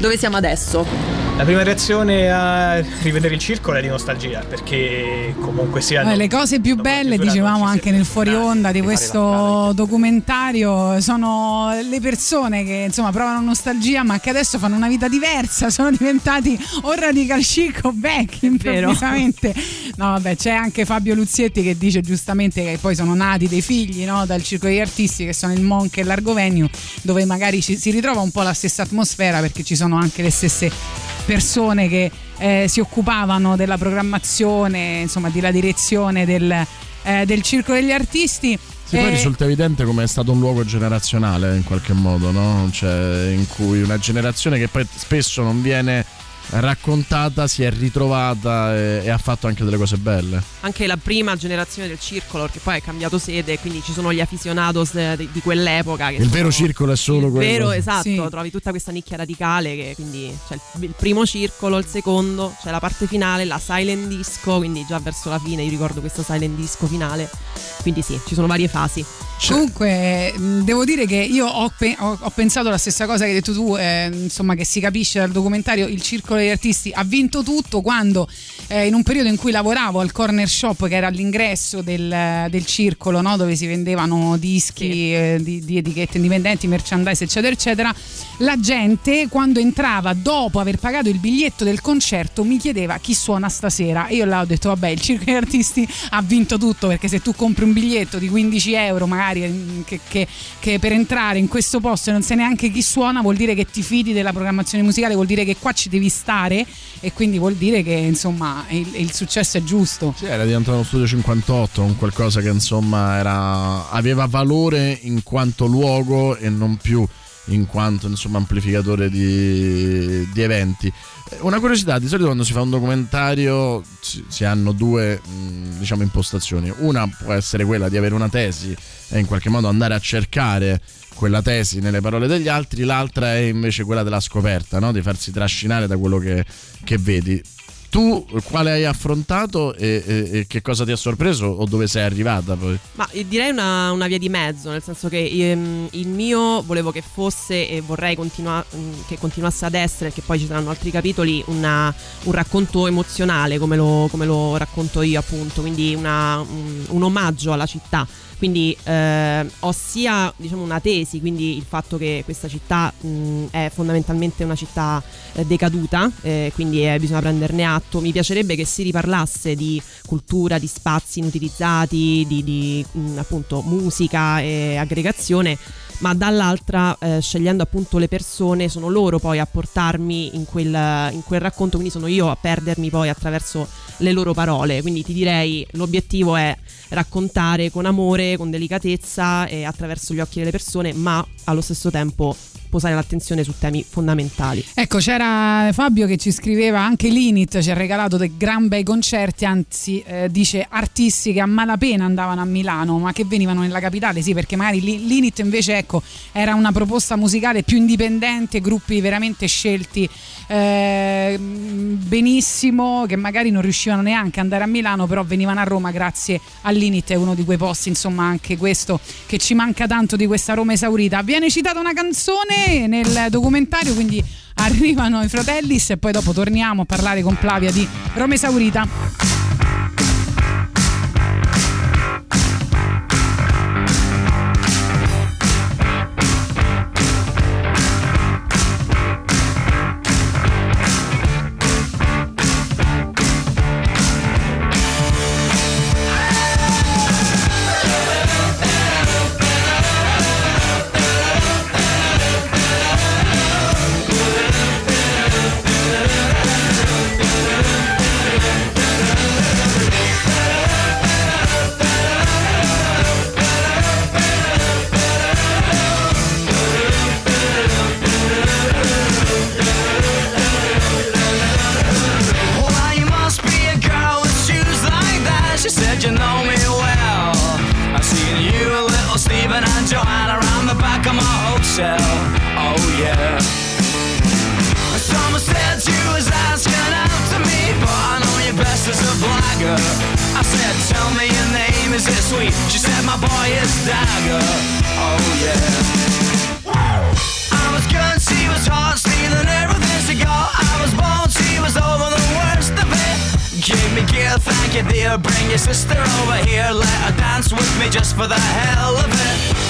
Dove siamo adesso? La prima reazione a rivedere il circolo è di nostalgia, perché comunque sia... Eh, le cose più belle, dicevamo anche nel fuori onda di questo documentario, sono le persone che insomma provano nostalgia ma che adesso fanno una vita diversa, sono diventati o radical chic o back improvvisamente. No vabbè c'è anche Fabio Luzietti che dice giustamente che poi sono nati dei figli no, dal circolo degli artisti che sono il Monk e l'Argovenio dove magari ci, si ritrova un po' la stessa atmosfera perché ci sono anche le stesse persone che eh, si occupavano della programmazione, insomma, della direzione del, eh, del circo degli artisti. Sì, poi Eh, risulta evidente come è stato un luogo generazionale in qualche modo, no? Cioè, in cui una generazione che poi spesso non viene raccontata si è ritrovata e, e ha fatto anche delle cose belle. Anche la prima generazione del circolo, che poi è cambiato sede, quindi ci sono gli aficionados eh, di, di quell'epoca. Che Il sono- vero circolo è solo il quello. vero, esatto, Sì. trovi tutta questa nicchia radicale che quindi c'è il, il primo circolo, il secondo, c'è la parte finale, la silent disco, quindi già verso la fine io ricordo questa silent disco finale. Quindi sì, ci sono varie fasi. Comunque, mh, devo dire che io ho, pe- ho- ho pensato la stessa cosa che hai detto tu, eh, insomma, che si capisce dal documentario Il Circolo degli Artisti ha vinto tutto quando eh, in un periodo in cui lavoravo al corner shop che era all'ingresso del, del circolo, no, dove si vendevano dischi eh, di, di etichette indipendenti, merchandise, eccetera, eccetera, la gente quando entrava dopo aver pagato il biglietto del concerto mi chiedeva chi suona stasera. E io là ho detto vabbè il Circolo degli Artisti ha vinto tutto perché se tu compri un biglietto di 15 euro magari mm, che, che- che per entrare in questo posto e non sai neanche chi suona vuol dire che ti fidi della programmazione musicale vuol dire che qua ci devi stare e quindi vuol dire che insomma il, il successo è giusto Sì, era diventato uno studio 58, un qualcosa che insomma era, aveva valore in quanto luogo e non più in quanto insomma amplificatore di, di eventi. Una curiosità, di solito quando si fa un documentario si, hanno due mh, diciamo impostazioni. Una può essere quella di avere una tesi e in qualche modo andare a cercare quella tesi nelle parole degli altri, l'altra è invece quella della scoperta, no? di farsi trascinare da quello che, che vedi. Tu quale hai affrontato e, e- e che cosa ti ha sorpreso o dove sei arrivata poi? Ma eh, direi una, una via di mezzo, nel senso che ehm, il mio volevo che fosse e vorrei continua- mm, che continuasse ad essere, che poi ci saranno altri capitoli, una- un racconto emozionale come lo, come lo racconto io appunto, quindi una- un, un omaggio alla città. Quindi eh, ho sia diciamo, una tesi, quindi il fatto che questa città mh, è fondamentalmente una città eh, decaduta, eh, quindi eh, bisogna prenderne atto. Mi piacerebbe che si riparlasse di cultura, di spazi inutilizzati, di, di, mh, appunto musica e aggregazione, ma dall'altra eh, scegliendo appunto le persone sono loro poi a portarmi in quel, in quel racconto, quindi sono io a perdermi poi attraverso le loro parole. Quindi ti direi l'obiettivo è raccontare con amore, con delicatezza e attraverso gli occhi delle persone, ma allo stesso tempo posare l'attenzione su temi fondamentali. Ecco, c'era Fabio che ci scriveva anche l'Init, ci ha regalato dei gran bei concerti, anzi eh, dice artisti che a malapena andavano a Milano, ma che venivano nella capitale, sì, perché magari l'I- l'Init invece ecco, era una proposta musicale più indipendente, gruppi veramente scelti eh, benissimo, che magari non riuscivano neanche ad andare a Milano, però venivano a Roma grazie All'Init è uno di quei posti, insomma, anche questo che ci manca tanto di questa Roma esaurita. Viene citata una canzone nel documentario, quindi arrivano i Fratellis e poi dopo torniamo a parlare con Flavia di Roma esaurita. Joanna around the back of my hotel. Oh yeah. Someone said you was asking out to me, but I know you best as a blagger. I said, tell me your name, is it sweet? She said, my boy is Dagger. Oh yeah. I was good, she was hot, stealing everything she got. I was bold, she was over the worst of it. Give me gear, thank you dear. Bring your sister over here, let her dance with me just for the hell of it.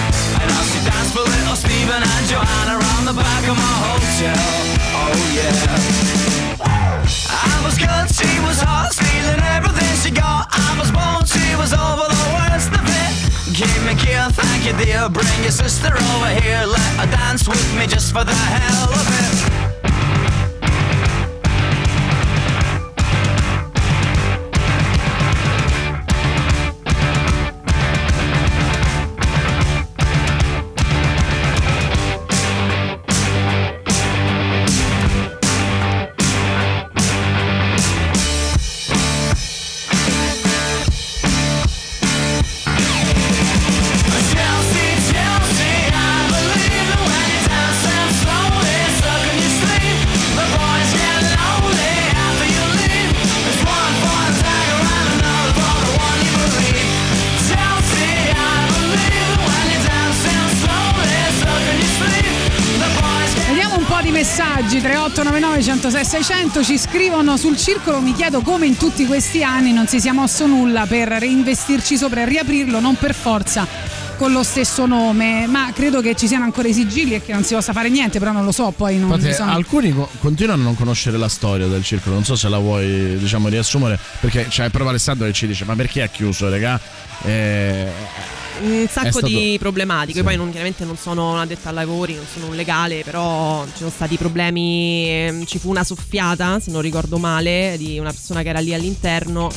And I'll see dance for little Stephen and Joanna around the back of my hotel. Oh yeah. I was good, she was hot, stealing everything she got. I was bold, she was over the worst of it. Give me gear, thank you dear. Bring your sister over here, let her dance with me just for the hell of it. 600 ci scrivono sul circolo mi chiedo come in tutti questi anni non si sia mosso nulla per reinvestirci sopra e riaprirlo non per forza con lo stesso nome ma credo che ci siano ancora i sigilli e che non si possa fare niente però non lo so poi non Infatti, bisogna- alcuni co- continuano a non conoscere la storia del circolo, non so se la vuoi diciamo riassumere, perché c'è proprio Alessandro che ci dice ma perché ha chiuso, raga? Eh, un sacco stato- di problematiche. Sì. Poi non, chiaramente non sono una detta ai lavori, non sono un legale, però ci sono stati problemi. ehm, Ci fu una soffiata, se non ricordo male, di una persona che era lì all'interno.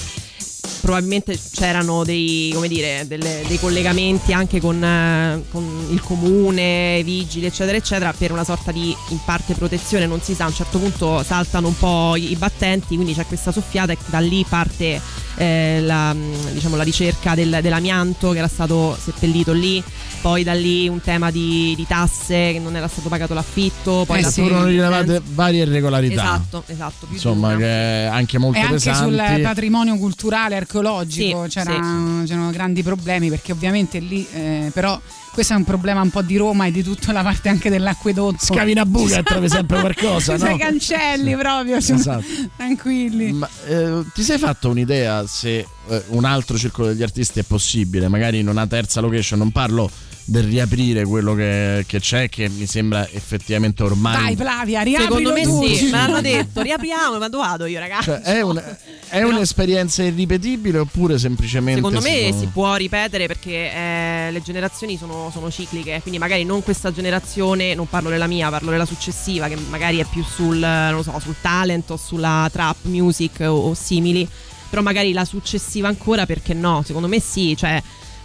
Probabilmente c'erano dei, come dire, delle- dei collegamenti anche con, eh, con il comune, i vigili, eccetera, eccetera, per una sorta di in parte protezione. Non si sa, a un certo punto saltano un po' i, i battenti, quindi c'è questa soffiata e da lì parte eh, la, mh, diciamo, la ricerca del- dell'amianto che era stato seppellito lì, poi da lì un tema di, di tasse che non era stato pagato l'affitto, poi Eh la sì. furono rilevate varie irregolarità. Esatto, esatto. Insomma, anche molto e anche pesanti. sul patrimonio culturale archeologico Sì, c'era- sì. c'erano grandi problemi perché ovviamente lì eh, però questo è un problema un po' di Roma e di tutta la parte anche dell'acquedotto Scavi una buca e trovi sempre qualcosa, Ci sono no? i cancelli proprio sono- Esatto. tranquilli Ma eh, ti sei fatto un'idea se eh, un altro circolo degli artisti è possibile? Magari in una terza location, non parlo del riaprire quello che, che c'è, che mi sembra effettivamente ormai. dai Flavia riaprilo Secondo me tu sì, me l'hanno detto, riapriamo, ma dove vado io ragazzi? Cioè, è, un- è un'esperienza irripetibile oppure semplicemente. Secondo me sono- si può ripetere perché eh, le generazioni sono, sono cicliche, quindi magari non questa generazione, non parlo della mia, parlo della successiva che magari è più sul, non lo so, sul talent o sulla trap music o, o simili. però magari la successiva ancora perché no? Secondo me sì, cioè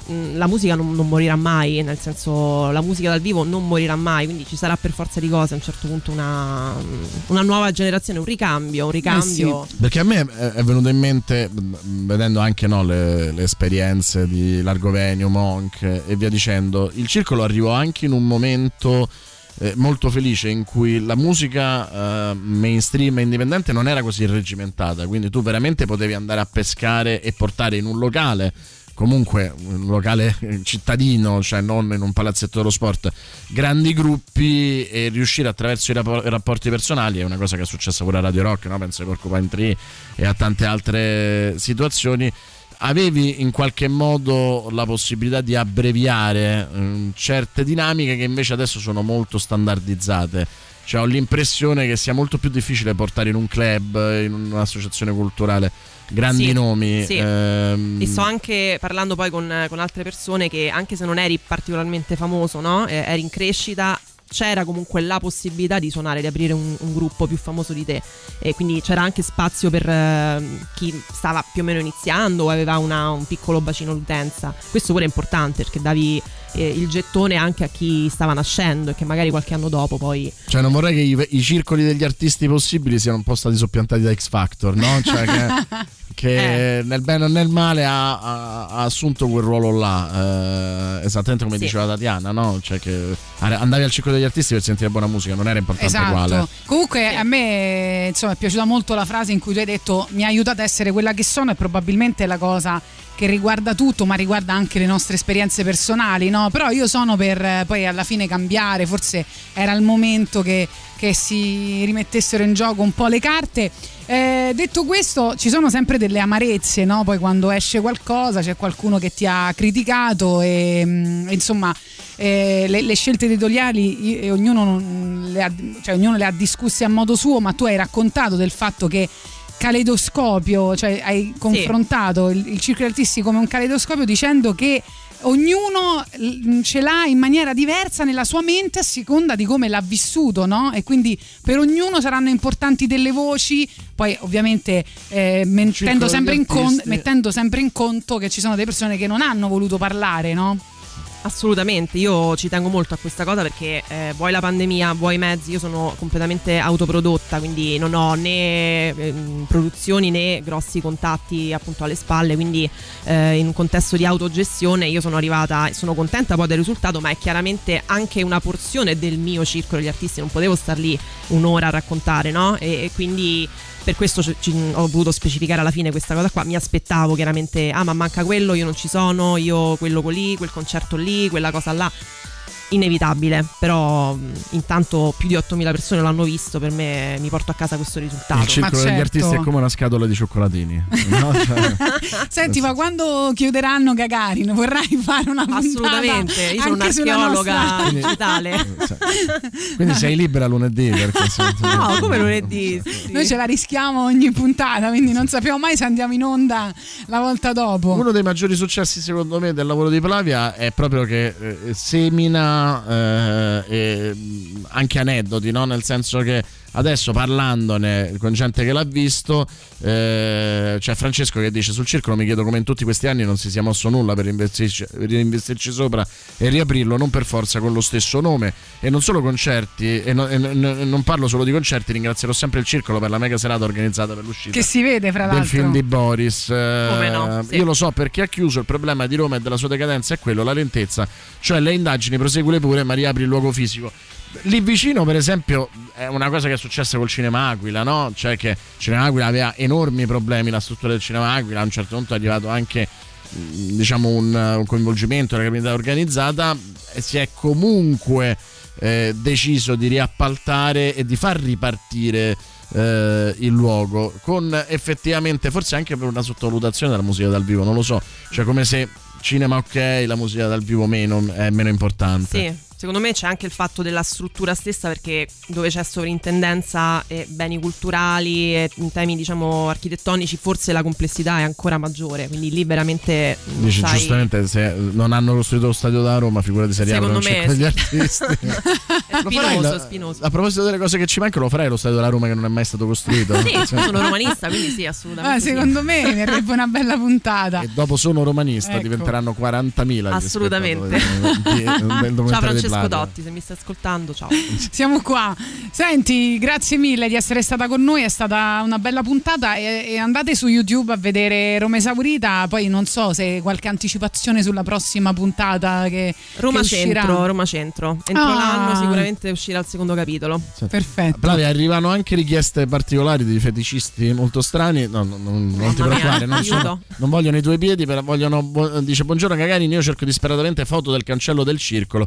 mh, la musica non, non morirà mai, nel senso la musica dal vivo non morirà mai, quindi ci sarà per forza di cose a un certo punto una, una nuova generazione, un ricambio, un ricambio. Perché a me è venuto in mente, mh, vedendo anche no, le, le esperienze di Largovenio, Monk e via dicendo, il circolo arrivò anche in un momento eh, molto felice in cui la musica eh, mainstream e indipendente non era così regimentata, quindi tu veramente potevi andare a pescare e portare in un locale comunque un locale cittadino, cioè non in un palazzetto dello sport, grandi gruppi e riuscire attraverso i rappo- i rapporti personali è una cosa che è successa pure a Radio Rock, no? penso ai Porcupine Tree e a tante altre situazioni. Avevi in qualche modo la possibilità di abbreviare mm, certe dinamiche che invece adesso sono molto standardizzate. Cioè, ho l'impressione che sia molto più difficile portare in un club, in un'associazione culturale, grandi Sì, nomi. sì. ehm, E sto anche parlando poi con, con altre persone che anche se non eri particolarmente famoso, no? Eh, eri in crescita, c'era comunque la possibilità di suonare, di aprire un, un gruppo più famoso di te. E quindi c'era anche spazio per eh, chi stava più o meno iniziando o aveva una- un piccolo bacino d'utenza. Questo pure è importante perché davi eh, il gettone anche a chi stava nascendo e che magari qualche anno dopo poi Cioè, non vorrei che i, i circoli degli artisti possibili siano un po' stati soppiantati da X Factor, no? Cioè, che, che nel bene o nel male ha, ha- ha assunto quel ruolo là. eh, esattamente come Sì. diceva Tatiana, no? Cioè, che andavi al circolo degli artisti per sentire buona musica, non era importante quale. Esatto. Comunque a me insomma, è piaciuta molto la frase in cui tu hai detto mi ha aiutato a essere quella che sono e probabilmente è la cosa che riguarda tutto, ma riguarda anche le nostre esperienze personali, no? Però io sono per eh, poi alla fine cambiare, forse era il momento che, che si rimettessero in gioco un po' le carte. Eh, detto questo, ci sono sempre delle amarezze, no? Poi quando esce qualcosa c'è qualcuno che ti ha criticato e mm, insomma eh, le, le scelte editoriali ognuno, cioè, ognuno le ha discusse a modo suo, ma tu hai raccontato del fatto che caleidoscopio, cioè hai confrontato il, il circolo degli artisti come un caleidoscopio dicendo che ognuno l- ce l'ha in maniera diversa nella sua mente a seconda di come l'ha vissuto, no? E quindi per ognuno saranno importanti delle voci, poi ovviamente eh, mettendo, sempre con- mettendo sempre in conto che ci sono delle persone che non hanno voluto parlare, no? Assolutamente, io ci tengo molto a questa cosa perché eh, vuoi la pandemia, vuoi i mezzi, io sono completamente autoprodotta, quindi non ho né ehm, produzioni né grossi contatti appunto alle spalle, quindi eh, in un contesto di autogestione io sono arrivata e sono contenta poi del risultato, ma è chiaramente anche una porzione del mio circolo di artisti, non potevo star lì un'ora a raccontare, no? E, e quindi per questo ci- ci- ho voluto specificare alla fine questa cosa qua. Mi aspettavo chiaramente, ah ma manca quello, io non ci sono, io quello lì, quel concerto lì, quella cosa là. Inevitabile, però intanto più di 8.000 persone l'hanno visto, per me mi porto a casa questo risultato. Il circolo degli certo. artisti è come una scatola di cioccolatini. no? Cioè, Senti, ma quando chiuderanno Gagarin vorrai fare una puntata Assolutamente, io sono un'archeologa nostra- digitale. quindi sei libera lunedì perché No, come lunedì? Noi ce la rischiamo ogni puntata, quindi non sappiamo mai se andiamo in onda la volta dopo. Uno dei maggiori successi secondo me del lavoro di Plavia è proprio che eh, semina eh, mh, anche aneddoti, no? nel senso che adesso parlandone con gente che l'ha visto, eh, c'è Francesco che dice sul circolo mi chiedo come in tutti questi anni non si sia mosso nulla per investirci, per investirci sopra e riaprirlo non per forza con lo stesso nome e non solo concerti e, no- e no- non parlo solo di concerti, ringrazierò sempre il circolo per la mega serata organizzata per l'uscita Che si vede, fra del l'altro. film di Boris. Eh, Come no, sì. Io lo so perché ha chiuso. Il problema di Roma e della sua decadenza è quello, la lentezza. Cioè, le indagini proseguile pure, ma riapri il luogo fisico. Lì vicino, per esempio, è una cosa che è successa col Cinema Aquila, no? Cioè, che Cinema Aquila aveva enormi problemi. La struttura del Cinema Aquila a un certo punto è arrivato anche. mh, Diciamo un, un coinvolgimento della criminalità organizzata e si è comunque eh, deciso di riappaltare e di far ripartire eh, il luogo con effettivamente forse anche per una sottovalutazione della musica dal vivo non lo so cioè come se cinema ok la musica dal vivo meno è meno importante Sì, Secondo me c'è anche il fatto della struttura stessa perché dove c'è sovrintendenza e beni culturali e in temi diciamo architettonici forse la complessità è ancora maggiore, quindi lì veramente non Dici sai- giustamente se non hanno costruito lo stadio da Roma, figurati se me cerco degli sì. artisti. è Lo farai spinoso, la- spinoso. A proposito delle cose che ci mancano, lo farai lo stadio della Roma che non è mai stato costruito? Sì, Cioè, sono romanista, quindi sì, assolutamente. Ah, sì. secondo me verrebbe una bella puntata. E dopo sono romanista, Ecco. diventeranno 40.000. gli Assolutamente. spettatori di- del Ciao documentario Plato. Dotti, se mi stai ascoltando, ciao. Siamo qua. Senti, grazie mille di essere stata con noi, è stata una bella puntata e, e andate su YouTube a vedere Roma Esaurita, poi non so se qualche anticipazione sulla prossima puntata che, Roma che uscirà. Centro, Roma Centro. Entro Ah. l'anno sicuramente uscirà il secondo capitolo. Perfetto. Flavia, arrivano anche richieste particolari di feticisti molto strani. No, no, no, non ti preoccupare, non, sono- non vogliono i tuoi piedi, però vogliono. Dice buongiorno Gagarin, io cerco disperatamente foto del cancello del circolo,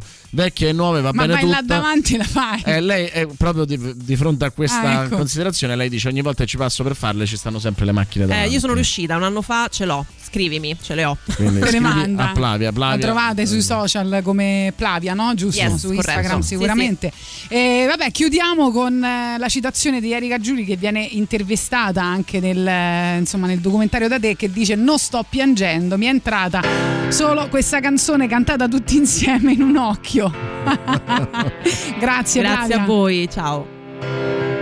vecchie e nuove, va Ma bene vai là tutta. davanti la fai. Eh, lei è proprio di, di fronte a questa Ah, ecco. considerazione, lei dice ogni volta che ci passo per farle ci stanno sempre le macchine Eh, davanti. io sono riuscita, un anno fa ce l'ho. Scrivimi, ce le ho. Quindi Te le manda. a Plavia, La Plavia. trovate sui social come Plavia, no? Giusto? Yes, su corretto. Instagram Sì, sicuramente. E vabbè, chiudiamo con eh, la citazione di Erika Giuli che viene intervistata anche nel, eh, insomma, nel documentario da te che dice non sto piangendo, mi è entrata solo questa canzone cantata tutti insieme in un occhio. Grazie, Grazie Flavia. a voi, ciao.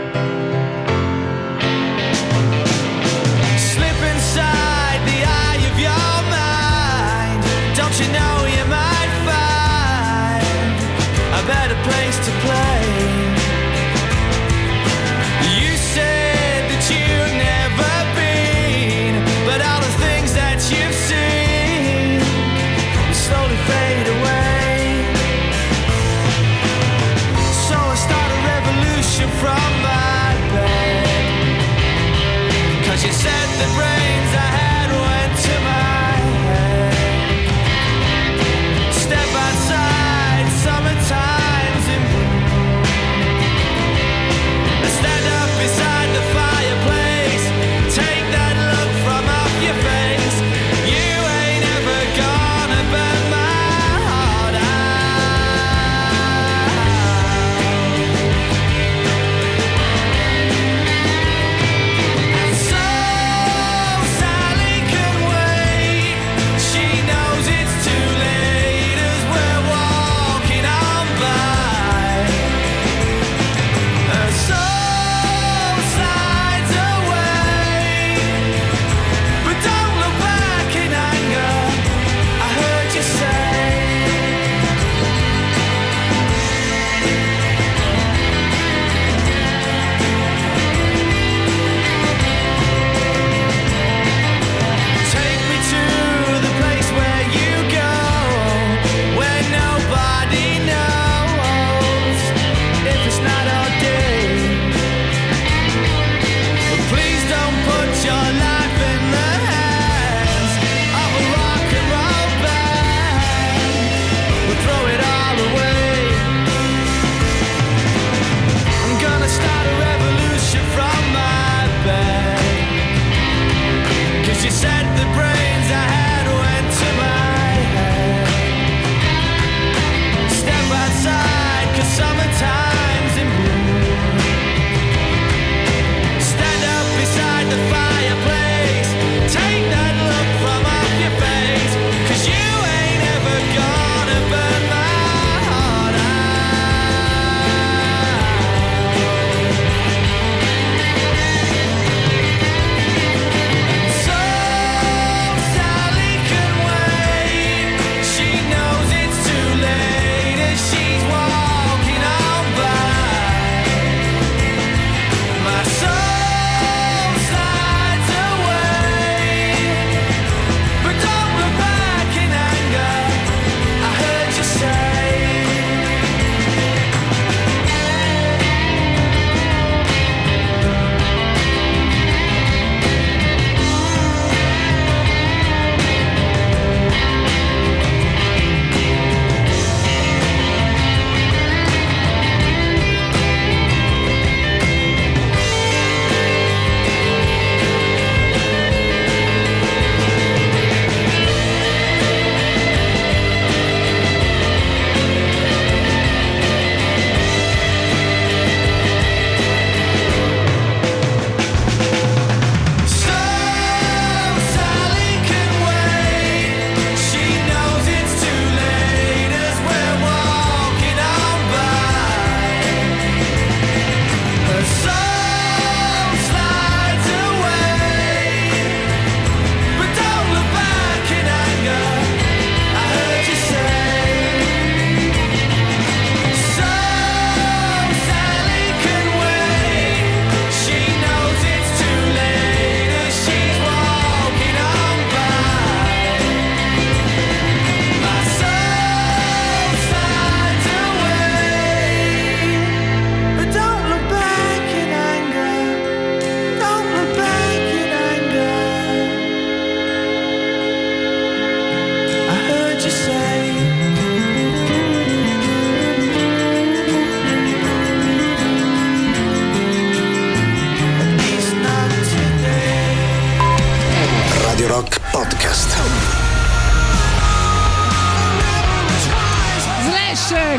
Radio Rock Podcast.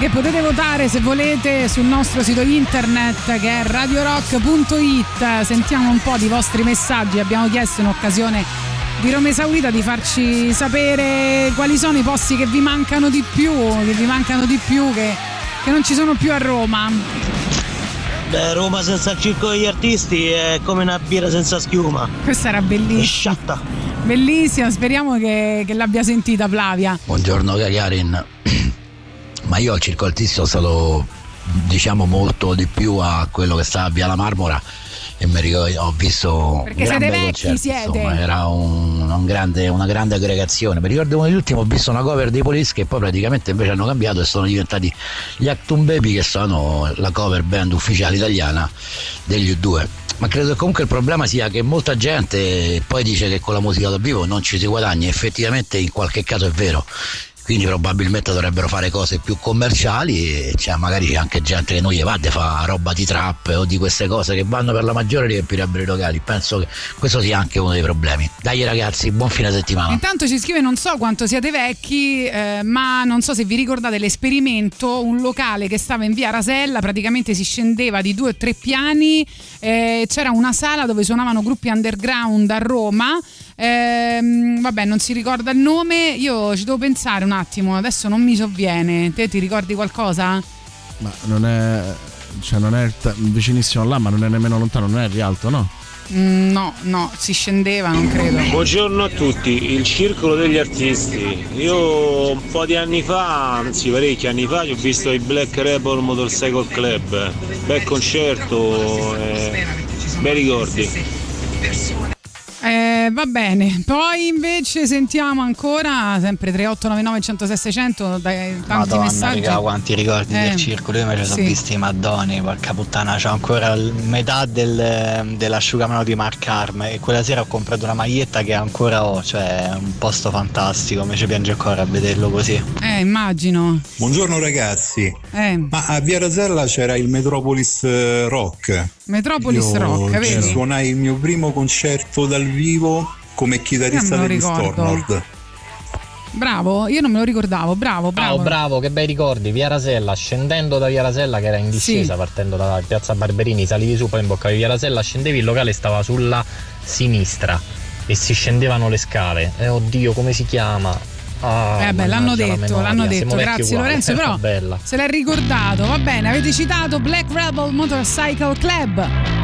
Che potete votare se volete sul nostro sito internet che è radiorock.it. Sentiamo un po' di vostri messaggi. Abbiamo chiesto in occasione di Roma Esaurita di farci sapere quali sono i posti che vi mancano di più, che vi mancano di più, che, che non ci sono più a Roma. Beh, Roma senza il circo degli artisti è come una birra senza schiuma. Questa era bellissima. Sciatta. Bellissima, speriamo che, che l'abbia sentita Flavia. Buongiorno Gagarin, ma io al circo artistico sono stato diciamo molto di più a quello che sta a Via la Marmora e mi ricordo, ho visto Perché siete vecchi, concerti, siete. insomma, era un- un grande- una grande aggregazione mi ricordo uno degli ultimi ho visto una cover dei Police che poi praticamente invece hanno cambiato e sono diventati gli Actum Baby che sono la cover band ufficiale italiana degli U2 ma credo che comunque il problema sia che molta gente poi dice che con la musica dal vivo non ci si guadagna. Effettivamente in qualche caso è vero quindi probabilmente dovrebbero fare cose più commerciali e cioè, magari c'è anche gente che non gli va a fa roba di trap o di queste cose che vanno per la maggiore riempirebbero i locali penso che questo sia anche uno dei problemi dai ragazzi buon fine settimana Intanto ci scrive non so quanto siete vecchi, eh, ma non so se vi ricordate l'esperimento, un locale che stava in via Rasella, praticamente si scendeva di due o tre piani, eh, c'era una sala dove suonavano gruppi underground a Roma. Ehm, vabbè, non si ricorda il nome, io ci devo pensare un attimo, adesso non mi sovviene. Te ti ricordi qualcosa? Ma non è. Cioè, non è ta- vicinissimo là, ma non è nemmeno lontano, non è Rialto, no? Mm, no, no, si scendeva, non credo. Buongiorno a tutti, il Circolo degli Artisti. Io un po' di anni fa, anzi parecchi anni fa, ho visto i Black Rebel Motorcycle Club. Bel concerto, eh, bei ricordi. Eh, va bene, poi invece sentiamo ancora sempre 3899 106 600 dai tanti Madonna, messaggi. raga, quanti ricordi Eh, del circolo. Io me ci sono sì. visti i Maddoni, porca puttana. C'ho ancora metà del, dell'asciugamano di Mark Arm. E quella sera ho comprato una maglietta che ancora ho. Cioè, è un posto fantastico. Mi ci piange ancora a vederlo così. Eh, immagino. Buongiorno ragazzi, Eh, ma a Via Rasella c'era il Metropolis eh, Rock. Metropolis Io Rock, ci vedi? suonai il mio primo concerto dal vivo come chitarrista degli ricordo. Stormord. Bravo, io non me lo ricordavo, bravo, bravo. Bravo, bravo, che bei ricordi. Via Rasella, scendendo da Via Rasella che era in discesa, Sì. partendo da Piazza Barberini, salivi su, poi imboccavi Via Rasella, scendevi, il locale stava sulla sinistra e si scendevano le scale. E oddio, come si chiama? Ah, Eh beh, l'hanno detto, l'hanno siamo detto, vecchi grazie. Lorenzo, però Bella. se l'è ricordato, va bene, avete citato Black Rebel Motorcycle Club.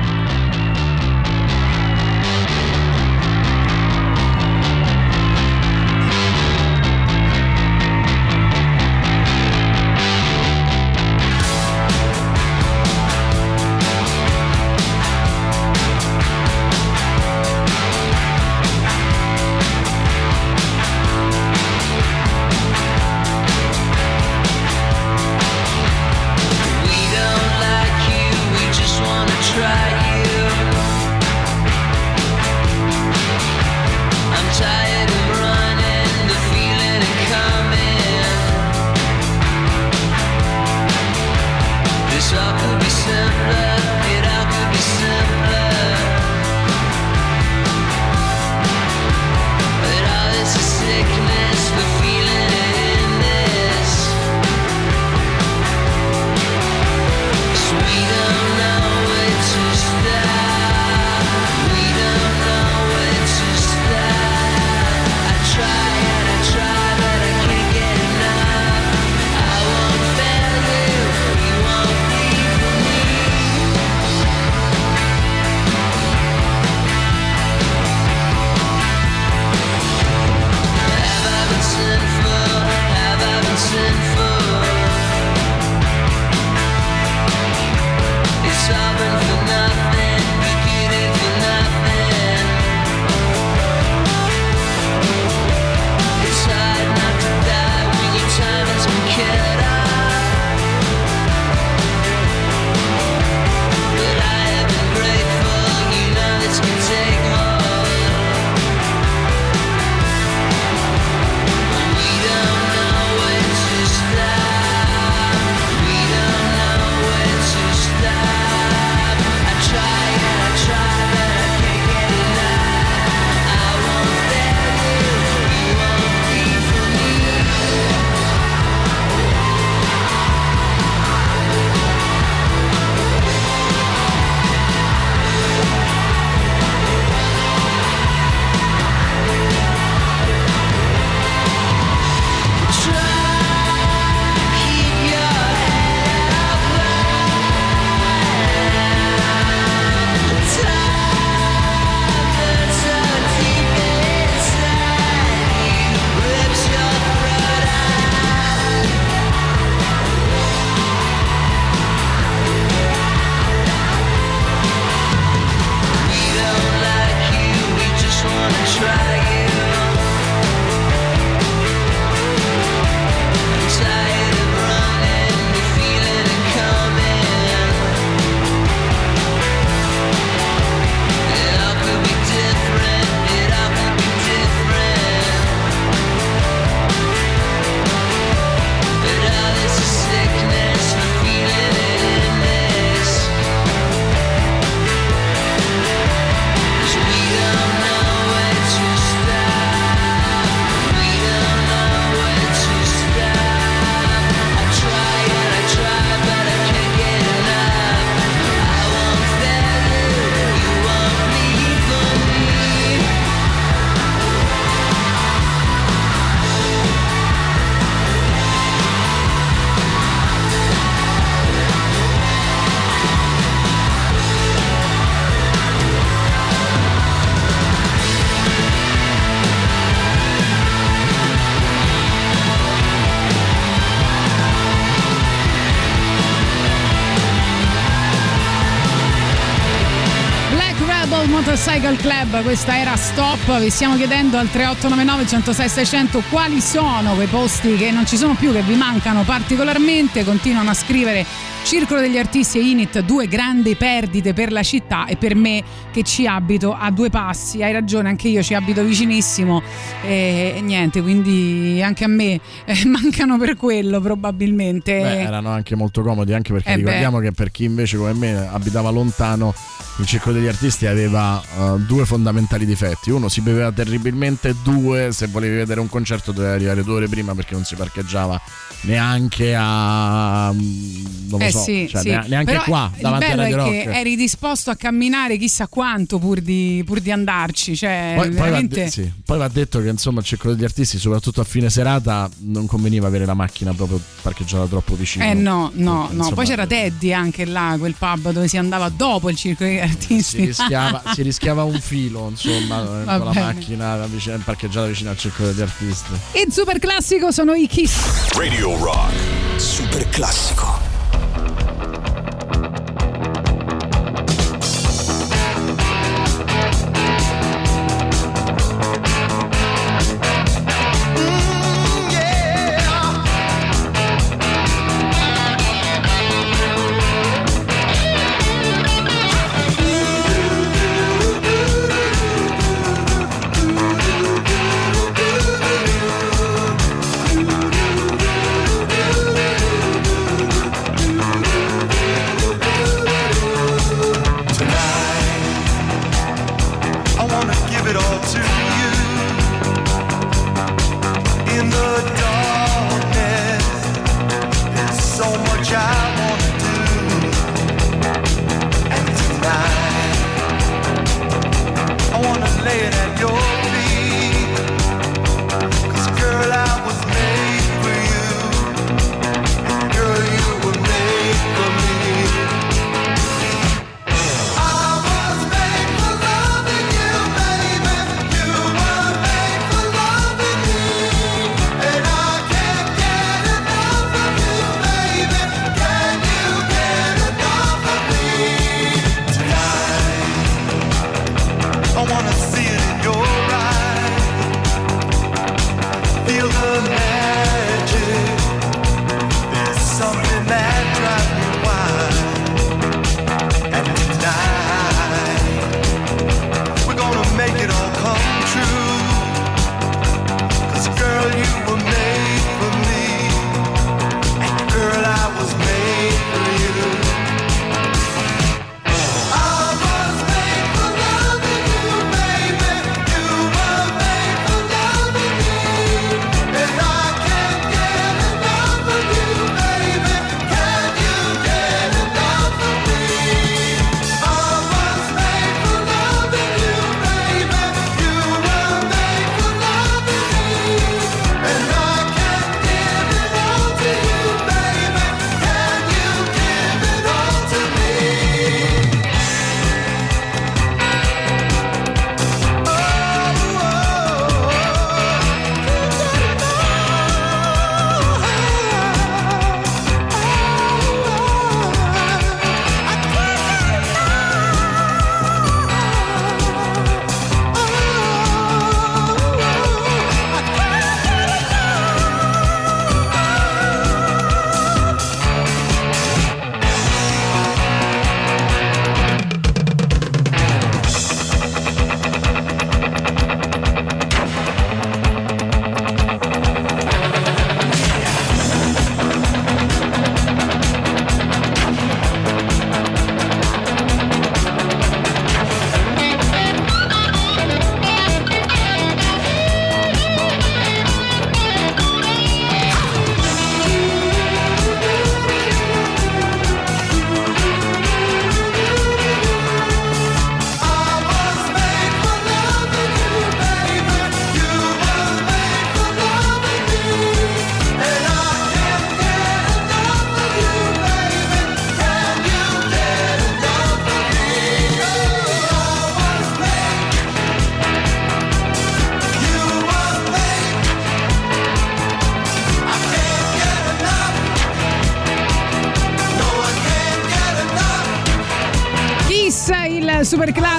Motorcycle Club, questa era Stop. Vi stiamo chiedendo al 3899 106 600 quali sono quei posti che non ci sono più, che vi mancano particolarmente. Continuano a scrivere Circolo degli Artisti e Init, due grandi perdite per la città e per me che ci abito a due passi. Hai ragione, anche io ci abito vicinissimo e, e niente, quindi anche a me eh, mancano per quello probabilmente. Beh, erano anche molto comodi, anche perché Eh ricordiamo che per chi invece come me abitava lontano, il circolo degli artisti aveva eh, due fondamentali difetti. Uno, si beveva terribilmente, due, se volevi vedere un concerto dovevi arrivare due ore prima perché non si parcheggiava neanche a... mm, non lo Eh so, sì, cioè, sì. nea- neanche Però qua, davanti a Radio Rock. eri disposto a camminare chissà quanto pur di, pur di andarci. Cioè, Poi, poi va de- sì. Poi va detto che insomma il circolo degli artisti, soprattutto a fine serata, non conveniva avere la macchina proprio parcheggiata troppo vicino. Eh no, no, no. insomma, Poi c'era Teddy anche là, quel pub dove si andava dopo il circolo degli artisti. Si rischiava, si rischiava un filo, insomma, Va con la bene. macchina vicino- parcheggiata vicino al circolo degli artisti. E super classico sono i Kiss. Radio Rock. Super classico.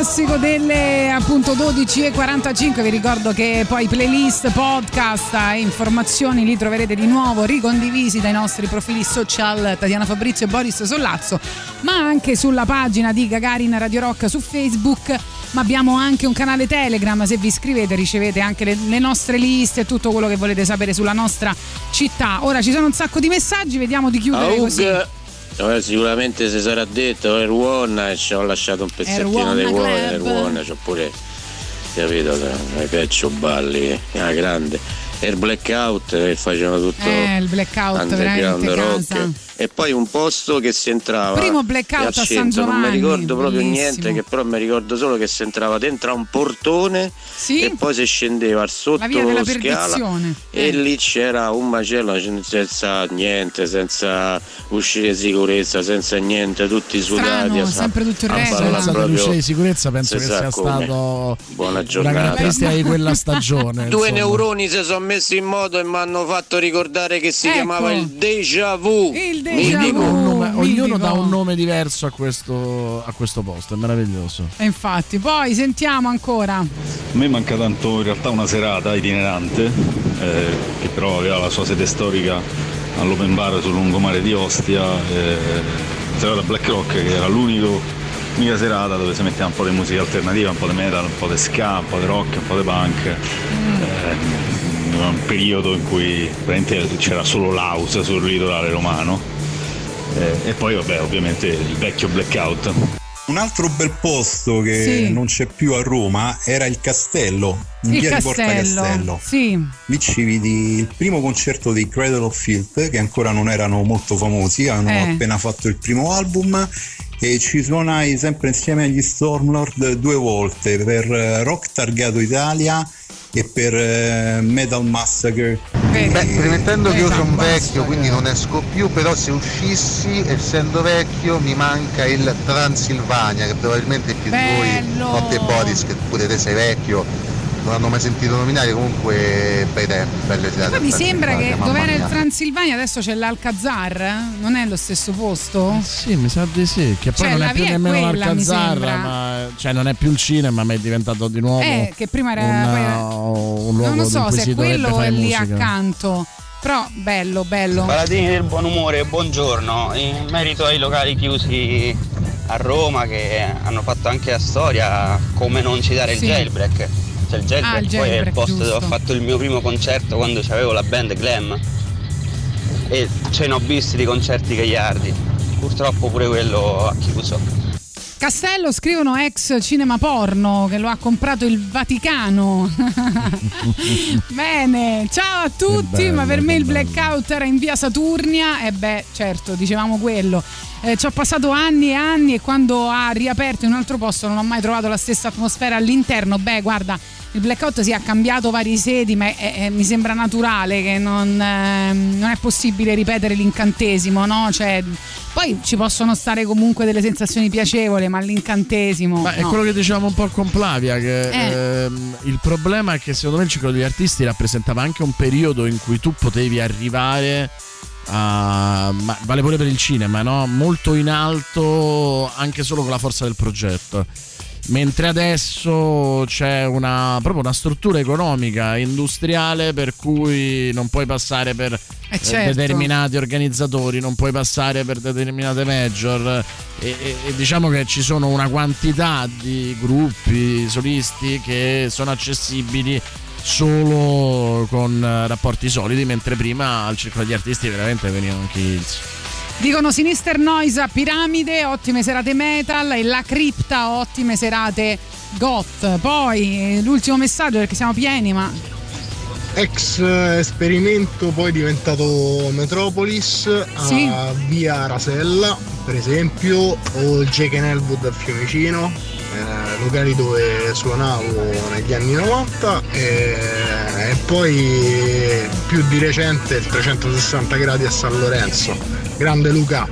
Classico delle appunto 12.45. Vi ricordo che poi playlist, podcast e informazioni li troverete di nuovo ricondivisi dai nostri profili social Tatiana Fabrizio e Boris Sollazzo, ma anche sulla pagina di Gagarin Radio Rock su Facebook. Ma abbiamo anche un canale Telegram, se vi iscrivete ricevete anche le, le nostre liste e tutto quello che volete sapere sulla nostra città. Ora ci sono un sacco di messaggi, vediamo di chiudere così. Eh, sicuramente si sarà detto Erwon e ci ho lasciato un pezzettino Erwon di cuore Club. Erwon c'ho pure capito i peccio balli la grande e il blackout che facevano tutto Eh, il blackout underground veramente rock casa. e poi un posto che si entrava Primo blackout a San centro, non mi Giovanni, ricordo proprio bellissimo. niente che però mi ricordo solo che si entrava dentro a un portone Sì. e poi si scendeva sotto La via della scala. Eh. e lì c'era un macello senza niente, senza uscire di sicurezza, senza niente, tutti sudati. Strano, a- sempre tutto in regola. farla Senza proprio- luce di sicurezza penso si che sia come. stato Buona giornata. caratteristica di quella stagione. Due insomma. neuroni si sono messi in moto e mi hanno fatto ricordare che si Ecco. chiamava il déjà vu. Il déjà vu. Nome- ognuno dà un nome diverso a questo, a questo posto, è meraviglioso. E infatti, poi sentiamo ancora. A me manca tanto in realtà una serata itinerante, eh, che però aveva la sua sede storica all'open bar sul lungomare di Ostia, eh, serata Black Rock che era l'unica serata dove si metteva un po' di musica alternativa, un po' di metal, un po' di ska, un po' di rock, un po' di punk. Eh, un periodo in cui c'era solo l'house sul litorale romano. Eh, e poi vabbè ovviamente il vecchio blackout. Un altro bel posto che Sì. non c'è più a Roma era il Castello, in Il via di Porta castello. Castello. Sì. Lì ci vidi il primo concerto dei Cradle of Filth, che ancora non erano molto famosi, avevano Eh. appena fatto il primo album. E ci suonai sempre insieme agli Stormlord due volte per eh, Rock Targato Italia e per eh, Metal Massacre. Beh, premettendo che io sono vecchio, quindi non esco più, però se uscissi, essendo vecchio, mi manca il Transilvania, che probabilmente più di Bello! voi, Notte Boris, che pure te sei vecchio, non hanno mai sentito nominare, comunque bei tempi, belle serate. Mi sembra che Transilvania, mamma dove era il. Transilvania adesso c'è l'Alcazar, eh? non è lo stesso posto? Sì, mi sa di sì, che poi Cioè, non è più nemmeno quella, l'Alcazar, ma cioè non è più il cinema, ma è diventato di nuovo Eh, che prima era- un, poi era- un luogo non lo so se è quello o è lì musica. accanto. Però bello, bello. Paladini del buon umore, buongiorno. In merito ai locali chiusi a Roma che hanno fatto anche la storia, come non citare Sì. il jailbreak. Cioè il jailbreak, Ah, il poi è il posto dove giusto. ho fatto il mio primo concerto quando avevo la band Glam. E ce ne ho visti di concerti gagliardi. Purtroppo pure quello ha chiuso. Castello scrivono ex cinema porno che lo ha comprato il Vaticano. Bene, ciao a tutti, bello, ma per me il blackout era in via Saturnia e beh, certo, dicevamo quello. Eh, ci ho passato anni e anni e quando ha riaperto in un altro posto non ho mai trovato la stessa atmosfera all'interno. Beh, guarda, il blackout si è cambiato vari sedi, ma è- è- mi sembra naturale che non, ehm, non è possibile ripetere l'incantesimo, no? Cioè, poi ci possono stare comunque delle sensazioni piacevoli, ma l'incantesimo. Ma è no. quello che dicevamo un po' con Plavia, che Eh. ehm, il problema è che secondo me il ciclo degli artisti rappresentava anche un periodo in cui tu potevi arrivare a... ma vale pure per il cinema, no? Molto in alto anche solo con la forza del progetto. Mentre adesso c'è una, proprio una struttura economica, industriale, per cui non puoi passare per eh, certo. determinati organizzatori, non puoi passare per determinate major. E, e- e diciamo che ci sono una quantità di gruppi solisti che sono accessibili solo con eh, rapporti solidi, mentre prima al circolo di artisti veramente venivano anche i. Dicono Sinister Noise a Piramide, ottime serate metal e La Cripta, ottime serate goth. Poi eh, l'ultimo messaggio perché siamo pieni, ma Ex esperimento poi diventato Metropolis a Sì. via Rasella per esempio o il Jake and Elwood a Fiumicino eh, locali dove suonavo negli anni 90 e, e poi più di recente il 360 gradi a San Lorenzo grande Luca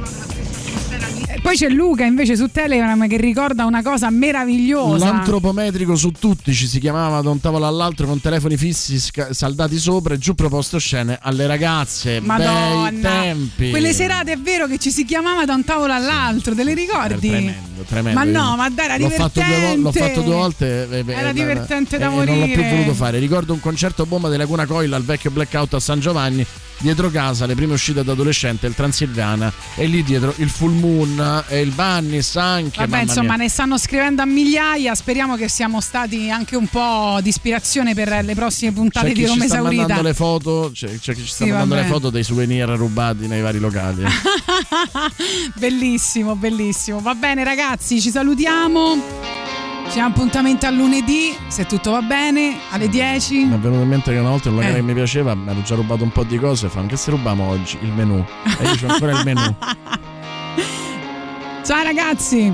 Poi c'è Luca invece su Telegram che ricorda una cosa meravigliosa. L'antropometrico su tutti ci si chiamava da un tavolo all'altro con telefoni fissi sca- saldati sopra e giù proposto scene alle ragazze. Bei Madonna, tempi. quelle serate è vero che ci si chiamava da un tavolo all'altro, te le ricordi? Tremendo, tremendo. Ma no, ma dai, era l'ho fatto, due, divertente. l'ho fatto due volte. eh, eh, Era eh, divertente da e Non l'ho più morire. voluto fare. Ricordo un concerto bomba della Laguna Coil al vecchio blackout a San Giovanni. Dietro casa, le prime uscite da adolescente, il Transilvana. E lì dietro il Full Moon e il Vannis anche. Vabbè, insomma, mia. ne stanno scrivendo a migliaia. Speriamo che siamo stati anche un po' di ispirazione per le prossime puntate C'è di Roma Esaurita. mandando le foto, c'è, c'è chi ci sta Sì, mandando vabbè. le foto dei souvenir rubati nei vari locali. bellissimo, bellissimo. Va bene, ragazzi, ci salutiamo. Ci diamo appuntamento a lunedì, se tutto va bene, alle 10. Mi è venuto in mente che una volta un locale Eh. che mi piaceva, mi ero già rubato un po' di cose, fa anche se rubiamo oggi il menù. E io c'ho ancora il menù. Ciao ragazzi.